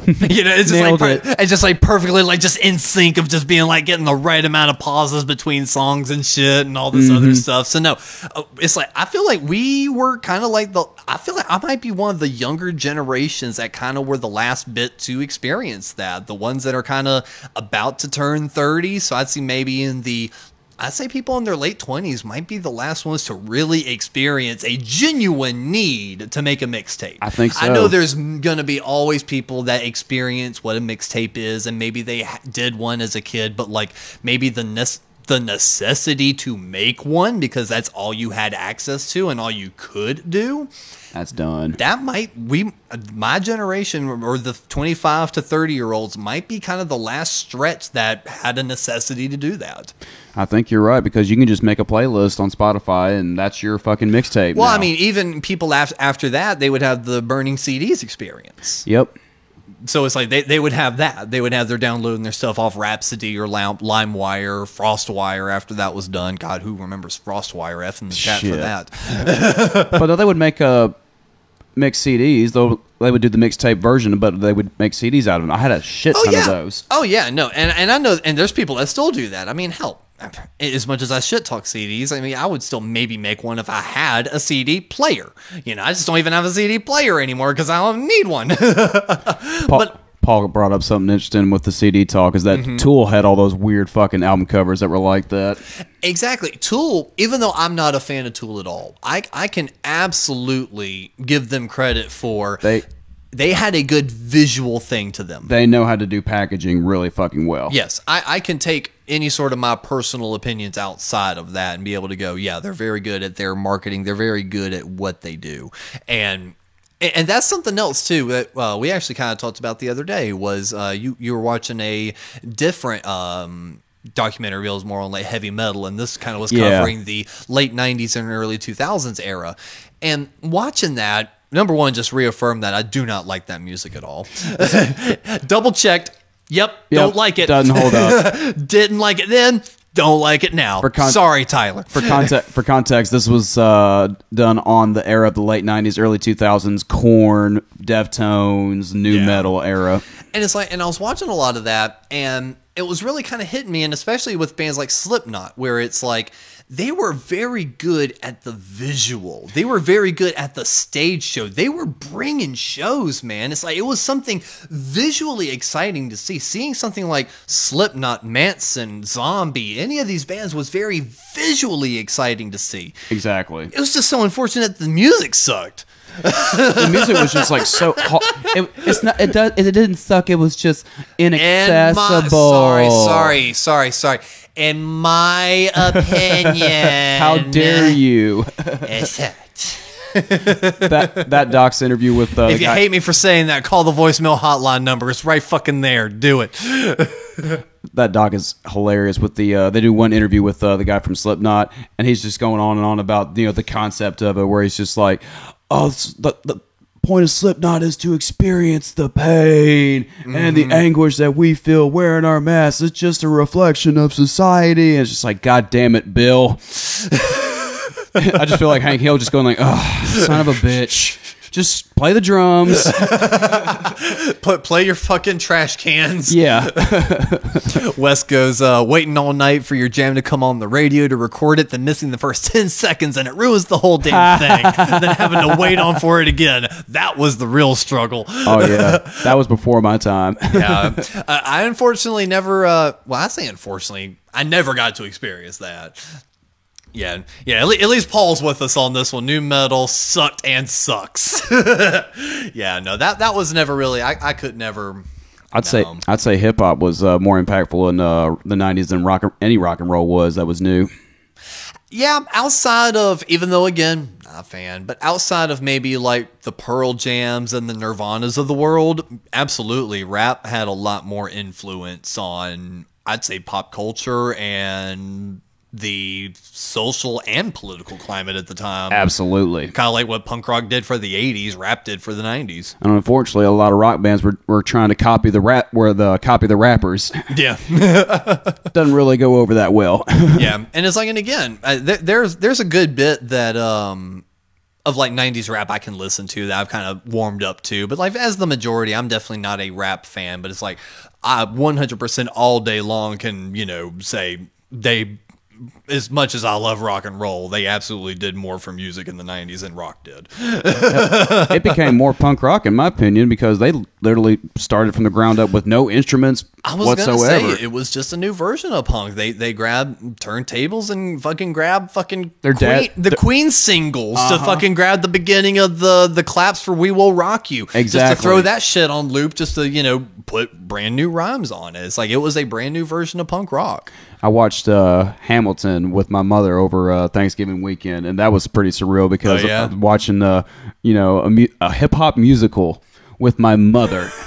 You know, it's just Nailed like it. it's just like perfectly like just in sync of just being like getting the right amount of pauses between songs and shit and all this other stuff. So no, uh, it's like I feel like we were kind of like the I feel like I might be one of the younger generations that kind of were the last bit to experience that. The ones that are kind of about to turn 30, so I'd see maybe in the I'd say people in their late 20s might be the last ones to really experience a genuine need to make a mixtape. I think I know there's going to be always people that experience what a mixtape is, and maybe they did one as a kid, but like maybe the the necessity to make one because that's all you had access to and all you could do. That's done. That might we my generation or the 25 to 30 year olds might be kind of the last stretch that had a necessity to do that. I think you're right because you can just make a playlist on Spotify and that's your fucking mixtape. Well, I mean, even people af- after that, they would have the burning CDs experience. yep. So it's like they, they would have that. They would have their downloading their stuff off Rhapsody or Lime, LimeWire, FrostWire after that was done. God, who remembers FrostWire? F in the chat for that. but they would make uh, mix CDs. Though they would do the mixtape version, but they would make CDs out of them. I had a shit Oh ton yeah. of those. Oh yeah, no, and and I know, and there's people that still do that. I mean, hell, as much as I shit talk CDs, I mean, I would still maybe make one if I had a CD player. You know, I just don't even have a CD player anymore because I don't need one. Paul, But- Paul brought up something interesting with the CD talk. Is that Mm-hmm. Tool had all those weird fucking album covers that were like that. Exactly. Tool, even though I'm not a fan of Tool at all, I I can absolutely give them credit for They they had a good visual thing to them. they know how to do packaging really fucking well. Yes, I, I can take any sort of my personal opinions outside of that and be able to go, yeah, they're very good at their marketing. They're very good at what they do, and and that's something else too that uh, we actually kind of talked about the other day. Was uh, you you were watching a different. Um, documentary was more on like heavy metal and this kind of was Yeah. covering the late 90s and early 2000s era and watching that number one just reaffirmed that i do not like that music at all double checked yep, Yep, don't like it Doesn't hold up. didn't like it then don't like it now For con- sorry tyler for context, for context, this was uh, done on the era of the late '90s, early 2000s, Korn, Deftones, new Yeah. metal era. and it's like and i was watching a lot of that and it was really kind of hitting me and especially with bands like slipknot where it's like they were very good at the visual. They were very good at the stage show. They were bringing shows man. It's like it was something visually exciting to see. Seeing something like slipknot manson zombie any of these bands was very visually exciting to see. Exactly. it was just so unfortunate that the music sucked the music was just like so. Hot. It, it's not. It does. It didn't suck. It was just In my- inaccessible. sorry, sorry, sorry, sorry. In my opinion, How dare you? is It that that Doc's interview with uh, If you guy, hate me for saying that, call the voicemail hotline number. It's right fucking there. Do it. that Doc is hilarious. With the uh, they do one interview with uh, the guy from Slipknot, and he's just going on and on about you know the concept of it, where he's just like, oh, the the point of Slipknot is to experience the pain and the mm-hmm. anguish that we feel wearing our masks. It's just a reflection of society. And it's just like, God damn it, Bill. I just feel like Hank Hill just going like, oh, son of a bitch. Just play the drums. Put play your fucking trash cans. Yeah. Wes goes, uh, waiting all night for your jam to come on the radio to record it, then missing the first 10 seconds, and it ruins the whole damn thing. then having to wait on for it again. That was the real struggle. Oh yeah. That was before my time. yeah. Uh, I unfortunately never, uh, well, I say unfortunately, I never got to experience that. Yeah, yeah. At, least Paul's with us on this one. Nu metal sucked and sucks. yeah, no, that that was never really. I, I could never. I'd say I'd say hip hop was uh, more impactful in uh, the '90s than rock any rock and roll was that was new. Yeah, outside of even though again not a fan, but outside of maybe like the Pearl Jams and the Nirvanas of the world, absolutely, rap had a lot more influence on I'd say pop culture and the social and political climate at the time. Absolutely. Kind of like what punk rock did for the '80s, rap did for the '90s. And unfortunately, a lot of rock bands were, were trying to copy the rap, were the copy the rappers. Yeah. Doesn't really go over that well. yeah, and it's like, and again, uh, there, there's there's a good bit that um of like '90s rap I can listen to that I've kind of warmed up to, but like as the majority, I'm definitely not a rap fan. But it's like I 100% all day long can you know say they. As much as I love rock and roll, they absolutely did more for music in the '90s than rock did. it became more punk rock, in my opinion, because they literally started from the ground up with no instruments I was whatsoever. gonna say it was just a new version of punk. They they grab turntables and fucking grab fucking Their Queen, dad- the the- Queen singles to Uh-huh. fucking grab the beginning of the the claps for "We Will Rock You." Just to throw that shit on loop, just to you know put brand new rhymes on it. It's like it was a brand new version of punk rock. I watched uh, Hamilton with my mother over uh, Thanksgiving weekend, and that was pretty surreal because Oh, yeah? Watching, uh, you know, a, mu- a hip hop musical with my mother.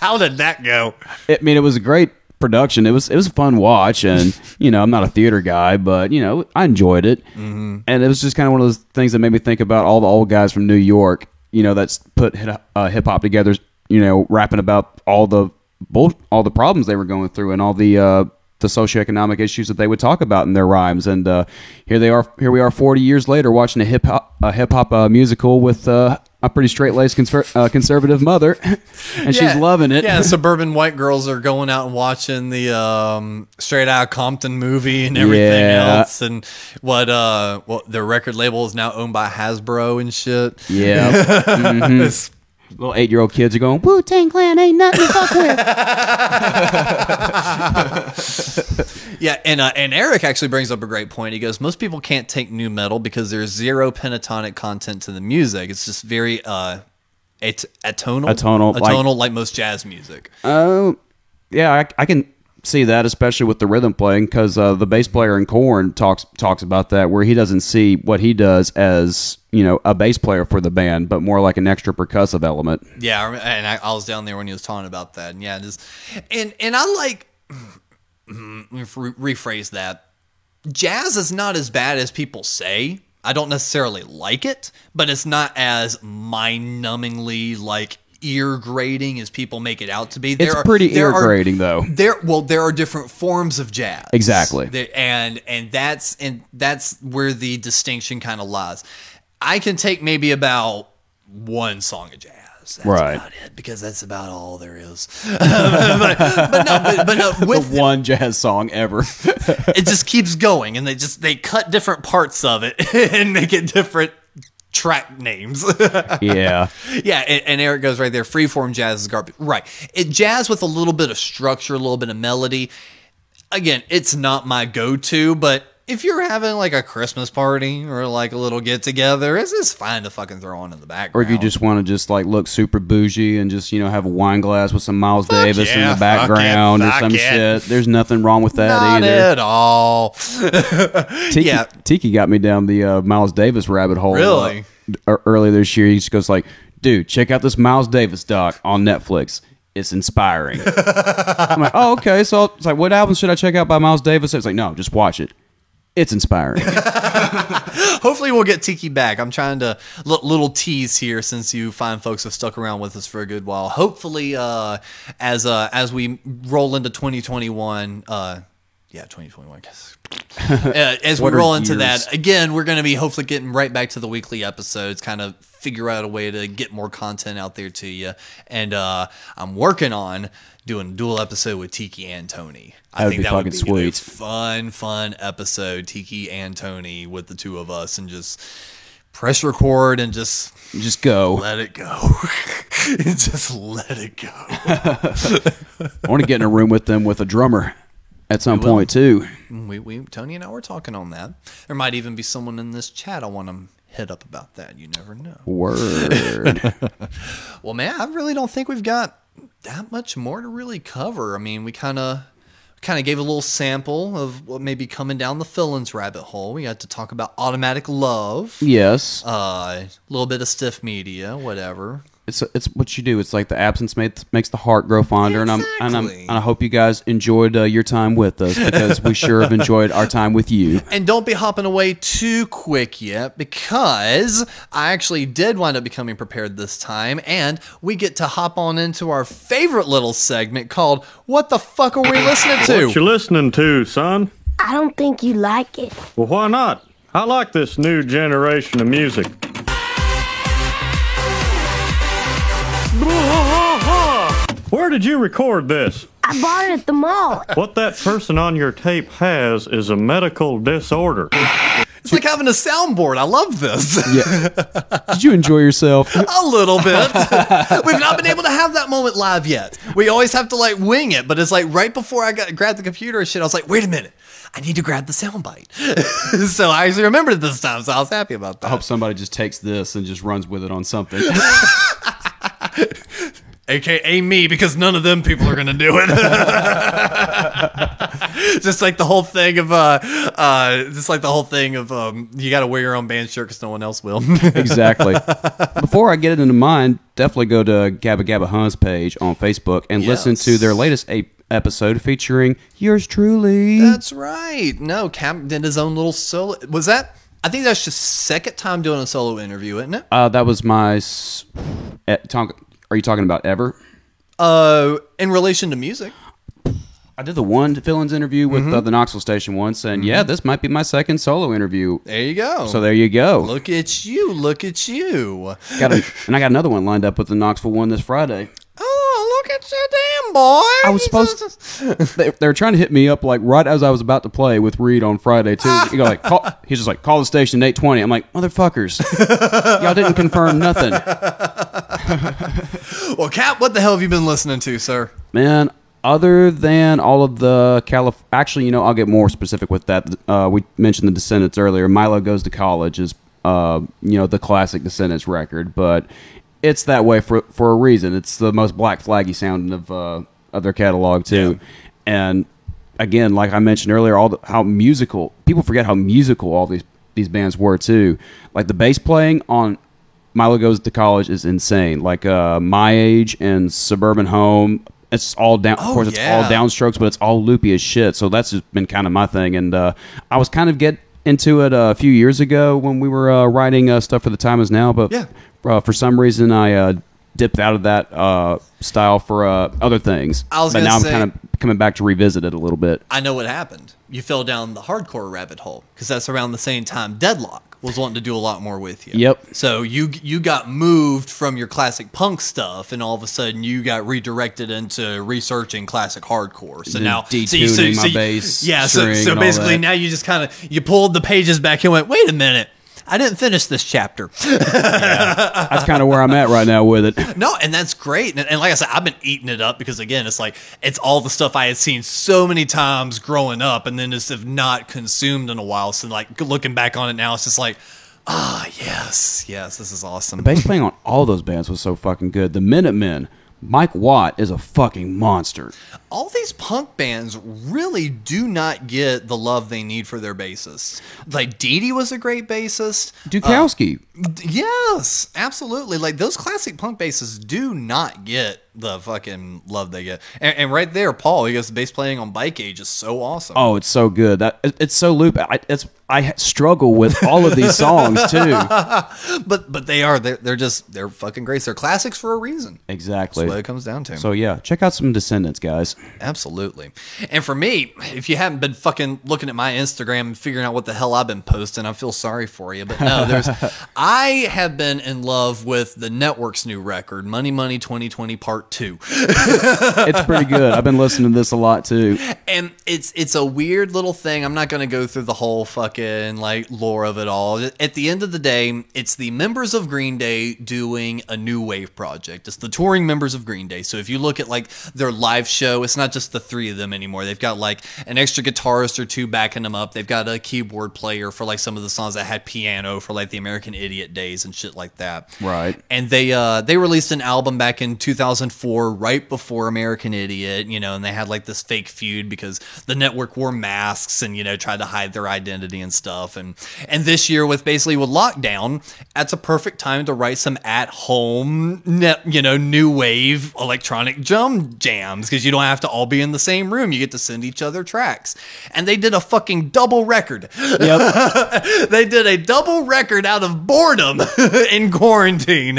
How did that go? I mean, it was a great production. It was it was a fun watch, and you know, I'm not a theater guy, but you know, I enjoyed it, Mm-hmm. and it was just kind of one of those things that made me think about all the old guys from New York, you know, that's put uh, hip hop together, you know, rapping about all the bull, all the problems they were going through, and all the uh, the socioeconomic issues that they would talk about in their rhymes, and uh, here they are, here we are, 40 years later, watching a hip hop a hip hop uh, musical with. Uh, a pretty straight laced conser- uh, conservative mother, and she's loving it. Yeah, suburban white girls are going out and watching the um, Straight Out Compton movie and everything Yeah. else, and what uh, what their record label is now owned by Hasbro and shit. Yeah. Mhm. Little eight year old kids are going, Wu Tang Clan ain't nothing to fuck with. Yeah, and uh, and Eric actually brings up a great point. He goes, most people can't take nu metal because there's zero pentatonic content to the music. It's just very uh, at- atonal, Atonal, like- atonal, like most jazz music. Oh, yeah, I, I can see that, especially with the rhythm playing, because uh, the bass player in Korn talks talks about that, where he doesn't see what he does as you know a bass player for the band, but more like an extra percussive element. Yeah, and I, I was down there when he was talking about that, and yeah, just and and I like rephrase that. Jazz is not as bad as people say. I don't necessarily like it, but it's not as mind-numbingly like ear grating as people make it out to be. It's pretty ear grating, though. There, well, there are different forms of jazz. Exactly. There- and and that's and that's where the distinction kind of lies. I can take maybe about one song of jazz. That's Right. about it because that's about all there is. but, but no, but, but no, The with one jazz song ever. it just keeps going, and they just they cut different parts of it and make it different track names. yeah. yeah, and, and Eric goes right there. Freeform jazz is garbage. Right, it jazz with a little bit of structure, a little bit of melody. Again, it's not my go-to, but if you're having like a Christmas party or like a little get together, it's just fine to fucking throw on in the background. Or if you just want to just like look super bougie and just you know have a wine glass with some Miles Davis in the background it, or some it. shit, there's nothing wrong with that not either. at all. Tiki, Yeah. Tiki got me down the uh, Miles Davis rabbit hole. Really? uh, earlier this year, he just goes like, "Dude, check out this Miles Davis doc on Netflix. It's inspiring." I'm like, "Oh, okay." So it's like, what album should I check out by Miles Davis? It's like, no, just watch it. It's inspiring. Hopefully, we'll get Tiki back. I'm trying to li- little tease here since you fine folks have stuck around with us for a good while. Hopefully, uh, as uh, as we roll into 2021, uh, yeah, 2021. guess. uh, as we roll into years? that again, we're going to be hopefully getting right back to the weekly episodes. Kind of figure out a way to get more content out there to you. And uh, I'm working on doing a dual episode with Tiki and Tony. I That would think be that would fucking be a sweet. fun, fun episode, Tiki and Tony with the two of us, and just press record and just just go. let it go. just let it go. I want to get in a room with them with a drummer. at some point too. We, we Tony and I were talking on that. There might even be someone in this chat I want to hit up about that. You never know. Word. Well, man, I really don't think we've got that much more to really cover. I mean, we kind of kind of gave a little sample of what may be coming down the fill-ins rabbit hole. We got to talk about automatic love, yes. uh, a little bit of stiff media, whatever. It's it's what you do. It's like the absence makes makes the heart grow fonder, and I'm and I'm and I hope you guys enjoyed uh, your time with us because we sure have enjoyed our time with you. And don't be hopping away too quick yet because I actually did wind up becoming prepared this time and we get to hop on into our favorite little segment called What the Fuck Are We Listening to? What you listening to, son? I don't think you like it. Well, why not? I like this new generation of music. Where did you record this? I bought it at the mall. What that person on your tape has is a medical disorder. It's like having a soundboard. I love this. Did you enjoy yourself? a little bit. We've not been able to have that moment live yet. We always have to like wing it, but it's like right before I got grabbed the computer and shit, I was like, wait a minute. I need to grab the soundbite. so I actually remembered it this time, so I was happy about that. I hope somebody just takes this and just runs with it on something. AKA me, because none of them people are gonna do it. just like the whole thing of uh uh just like the whole thing of um you gotta wear your own band shirt because no one else will. exactly. Before I get it into mine, definitely go to Gabba Gabba Huns page on Facebook and listen to their latest a- episode featuring yours truly. That's right. No, Cap did his own little solo. Was that? I think that's just second time doing a solo interview, isn't it? Uh, that was my. s- eh, talk, are you talking about ever? Uh, in relation to music. I did the one fill-ins interview with Mm-hmm. uh, the Knoxville station once, and yeah, this might be my second solo interview. There you go. So there you go. Look at you. Look at you. Got a, and I got another one lined up with the Knoxville one this Friday. Oh, look at you, damn boy. I was supposed. They, they were trying to hit me up like right as I was about to play with Reed on Friday too. You go like, call, he's just like, call the station eight twenty. I'm like, motherfuckers, y'all didn't confirm nothing, Well, Cap, what the hell have you been listening to, sir? man. Other than all of the Calif, actually, you know, I'll get more specific with that. Uh, we mentioned the Descendents earlier. Milo goes to college is, uh, you know, the classic Descendents record, but it's that way for for a reason. It's the most black flaggy sounding of uh, of their catalog too, and again, like I mentioned earlier, all the, how musical people forget how musical all these these bands were too. Like the bass playing on Milo Goes to College is insane. Like uh, My Age and Suburban Home, it's all down. Oh, of course, it's all downstrokes, but it's all loopy as shit. So that's just been kind of my thing. And uh, I was kind of get into it uh, a few years ago when we were uh, writing uh, stuff for the Time Is Now, but Yeah. uh, for some reason I uh, dipped out of that uh, style for uh, other things. I was but now say- I'm kind of coming back to revisit it a little bit. I know what happened. You fell down the hardcore rabbit hole because that's around the same time Deadlock was wanting to do a lot more with you. Yep. So you you got moved from your classic punk stuff, and all of a sudden you got redirected into researching classic hardcore. So And now, so you, so, detuning so my you- bass yeah. So, so basically now you just kind of you pulled the pages back and went, wait a minute. I didn't finish this chapter. That's kind of where I'm at right now with it. No, and that's great. And, and like I said, I've been eating it up because again, it's like it's all the stuff I had seen so many times growing up, and then just have not consumed in a while. So like looking back on it now, it's just like, ah, yes, yes, this is awesome. The bass playing on all those bands was so fucking good. The Minutemen, Mike Watt is a fucking monster. All these punk bands really do not get the love they need for their bassists. Like Dee Dee was a great bassist. Dukowski. Um, d- Yes, absolutely. Like those classic punk bassists do not get the fucking love they get. And, and right there, Paul, he goes bass playing on My Age is so awesome. Oh, it's so good. That it- it's so loop. I, it's I struggle with all of these songs too. But but they are they're, they're just they're fucking great. They're classics for a reason. Exactly. That's what it comes down to. So yeah, check out some Descendents, guys. Absolutely. And for me, if you haven't been fucking looking at my Instagram and figuring out what the hell I've been posting, I feel sorry for you. But no, there's I have been in love with the network's new record, Money Money 2020 Part Part Two. it's pretty good. I've been listening to this a lot too. and it's it's a weird little thing. I'm not going to go through the whole fucking like lore of it all. At the end of the day, it's the members of Green Day doing a new wave project. It's the touring members of Green Day. So if you look at like their live show, it's not just the three of them anymore. They've got like an extra guitarist or two backing them up. They've got a keyboard player for like some of the songs that had piano for like the American Idiot days and shit like that. Right. And they uh they released an album back in 2004 right before American Idiot, you know, and they had like this fake feud because the network wore masks and you know tried to hide their identity and stuff and and this year with basically with lockdown, that's a perfect time to write some at home you know, new wave electronic drum jams because you don't have to all be in the same room. You get to send each other tracks. And they did a fucking double record. Yep. they did a double record out of boredom in quarantine.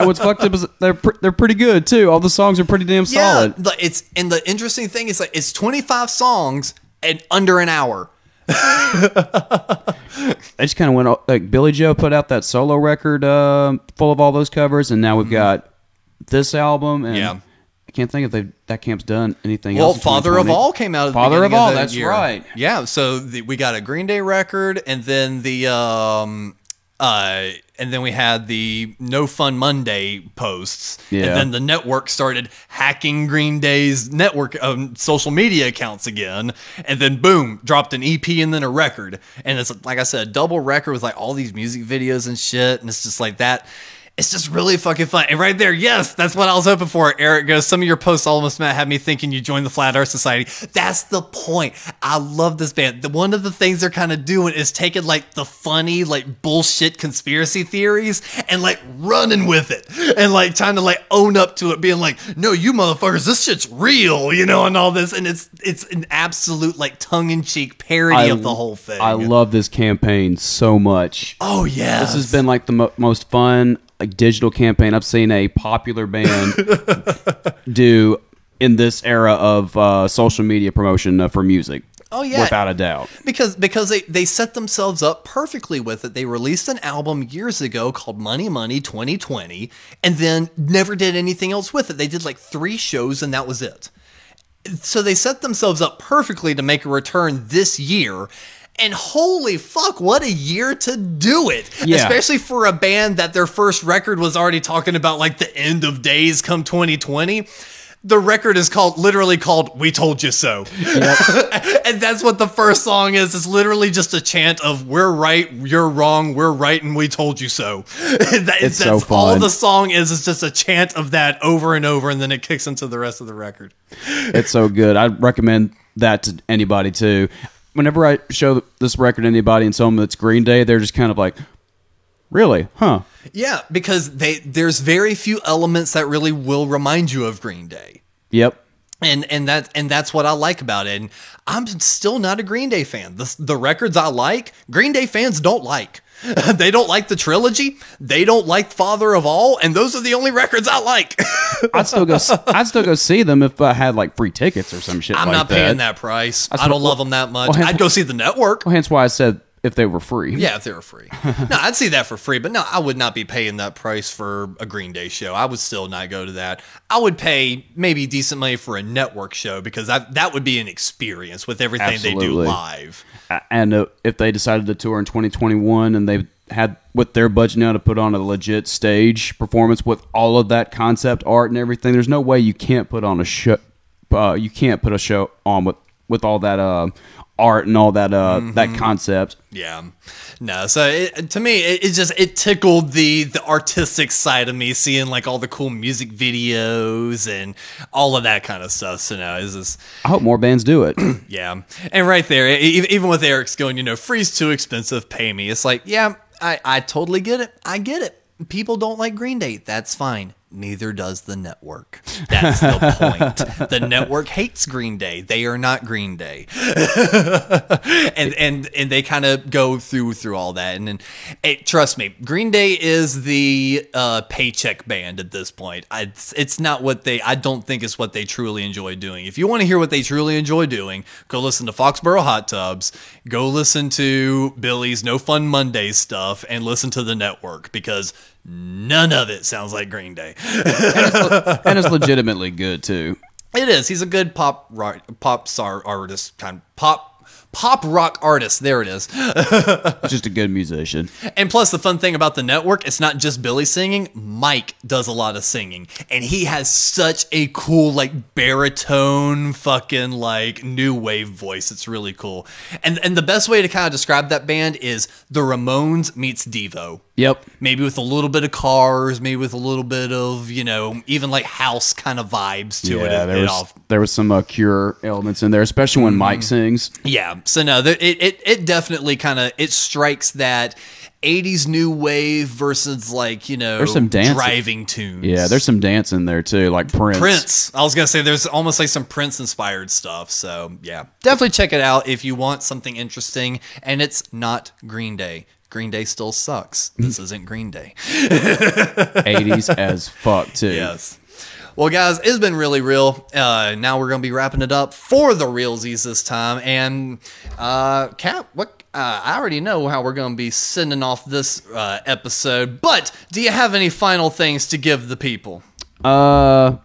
What's fucked up is they're pr- they're pretty good too. All the songs are pretty damn solid. Yeah, it's and the interesting thing is like it's 25 songs and under an hour. I just kind of went like Billie Joe put out that solo record uh, full of all those covers, and now we've got this album. And Mm-hmm. Yeah. Can't think if they that camp's done anything Well, Father of All came out. At the Father of All, the that's year. right. Yeah, so the, we got a Green Day record, and then the um, uh, and then we had the No Fun Monday posts, Yeah. and then the network started hacking Green Day's network um, social media accounts again, and then boom, dropped an EP and then a record, and it's like I said, a double record with like all these music videos and shit, and it's just like that. It's just really fucking fun. And right there, yes, that's what I was hoping for. Eric goes, some of your posts almost Matt had me thinking you joined the Flat Earth Society. That's the point. I love this band. The, one of the things they're kind of doing is taking like the funny, like bullshit conspiracy theories and like running with it and like trying to like own up to it, being like, no, you motherfuckers, this shit's real, you know, and all this. And it's it's an absolute like tongue in cheek parody I- of the whole thing. I love this campaign so much. Oh yeah, This has been like the mo- most fun like digital campaign I've seen a popular band do in this era of uh, social media promotion uh, for music. Oh, yeah. without a doubt. because because they they set themselves up perfectly with it. They released an album years ago called Money Money 2020 and then never did anything else with it. They did like 3 shows and that was it. So they set themselves up perfectly to make a return this year. And holy fuck, what a year to do it. Yeah. Especially for a band that their first record was already talking about like the end of days come 2020. The record is called literally called We Told You So. and that's what the first song is. It's literally just a chant of "We're right, you're wrong, we're right, and we told you so." That- It's that's so all the song is. It's just a chant of that over and over, and then it kicks into the rest of the record. It's so good. I recommend that to anybody too. Whenever I show this record to anybody and tell them it's Green Day, they're just kind of like, "Really? Huh?" Yeah, because they there's very few elements that really will remind you of Green Day. Yep. and and that and that's what I like about it. And I'm still not a Green Day fan. The the records I like, Green Day fans don't like. they don't like the trilogy. They don't like Father of All, and those are the only records I like. I'd still go. I'd still go see them if I had like free tickets or some shit. I'm like not paying that price. That's I don't what- love them that much. well, I'd go see the network. Well, hence why I said if they were free. Yeah, if they were free. no, I'd see that for free, but no, I would not be paying that price for a Green Day show. I would still not go to that. I would pay maybe decent money for a network show because I, that would be an experience with everything they do live. And uh, if they decided to tour in 2021 and they had with their budget now to put on a legit stage performance with all of that concept art and everything, there's no way you can't put on a show. Uh, you can't put a show on with with all that uh, art and all that uh, Mm-hmm. that concept. Yeah, no. So it, to me, it, it just it tickled the the artistic side of me, seeing like all the cool music videos and all of that kind of stuff. So now is this, I hope more bands do it. yeah. And right there, even with Eric's going, you know, free's too expensive, pay me. It's like, yeah, I I totally get it. I get it. People don't like Green Day. That's fine. Neither does the network. That's the point. The network hates Green Day. They are not Green Day. and and and they kind of go through through all that and then trust me green day is the uh, paycheck band at this point I, it's, it's not what they i don't think it's what they truly enjoy doing if you want to hear what they truly enjoy doing go listen to Foxboro Hot Tubs go listen to Billie's no fun mondays stuff and listen to the network because None of it sounds like Green Day. and it's legitimately good too. It is. He's a good pop rock, pop star artist, kind of pop pop rock artist. There it is. Just a good musician. And plus, the fun thing about the network, it's not just Billie singing. Mike does a lot of singing, and he has such a cool, like baritone, fucking like new wave voice. It's really cool. And and the best way to kind of describe that band is the Ramones meets Devo. Yep. Maybe with a little bit of cars, maybe with a little bit of you know even like house kind of vibes to it. yeah, there it was all there was some uh, Cure elements in there, especially when Mm-hmm. Mike sings. Yeah. So no, there, it, it it definitely kind of it strikes that 80s new wave versus like you know There's some dance driving tunes. Yeah, there's some dance in there too, like Prince. Prince. I was gonna say there's almost like some Prince inspired stuff. So yeah, definitely check it out if you want something interesting. And it's not Green Day. Green Day still sucks. This isn't Green Day. 80s as fuck too. Yes. Well, guys, it's been really real. Uh, now we're gonna be wrapping it up for the realsies this time. And uh, Cap, what? Uh, I already know how we're gonna be sending off this uh, episode. But do you have any final things to give the people? Uh,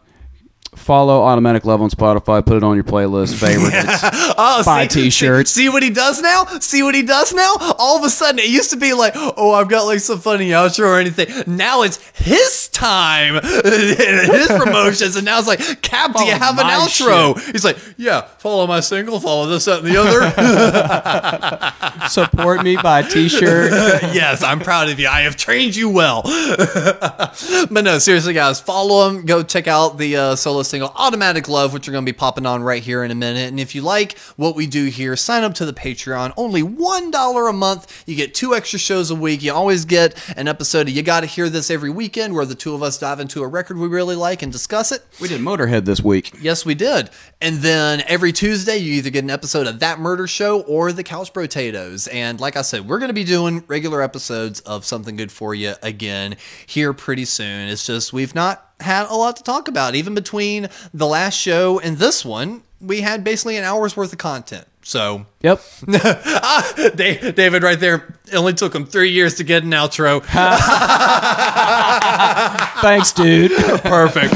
follow Automatic Love on Spotify. Put it on your playlist. Favorites. Oh, Buy see- t-shirts. See, see what he does now? See what he does now? All of a sudden, it used to be like, oh, I've got like some funny outro or anything. Now it's his time, his promotions, and now it's like, Cap, do you have an my outro? He's like, yeah, follow my single, follow this, that, and the other. Support me. Buy a T-shirt. yes, I'm proud of you. I have trained you well. but no, seriously, guys, follow him. Go check out the uh, solo single "Automatic Love," which are going to be popping on right here in a minute. And if you like what we do here, sign up to the Patreon. Only one dollar a month. You get two extra shows a week. You always get an episode of "You Got to Hear This" every weekend, where the two of us dive into a record we really like and discuss it. We did Motorhead this week. Yes, we did. And then every Tuesday, you either get an episode of That Murder Show or The Couch Potatoes. And like I said, we're going to be doing regular episodes of Something Good For You again here pretty soon. It's just we've not had a lot to talk about. Even between the last show and this one, we had basically an hour's worth of content. So, Yep. ah, David, right there, it only took him three years to get an outro. Thanks, dude. Perfect.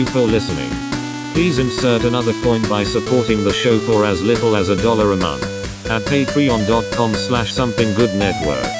You for listening. Please insert another coin by supporting the show for as little as a dollar a month at patreon.com slash something good network.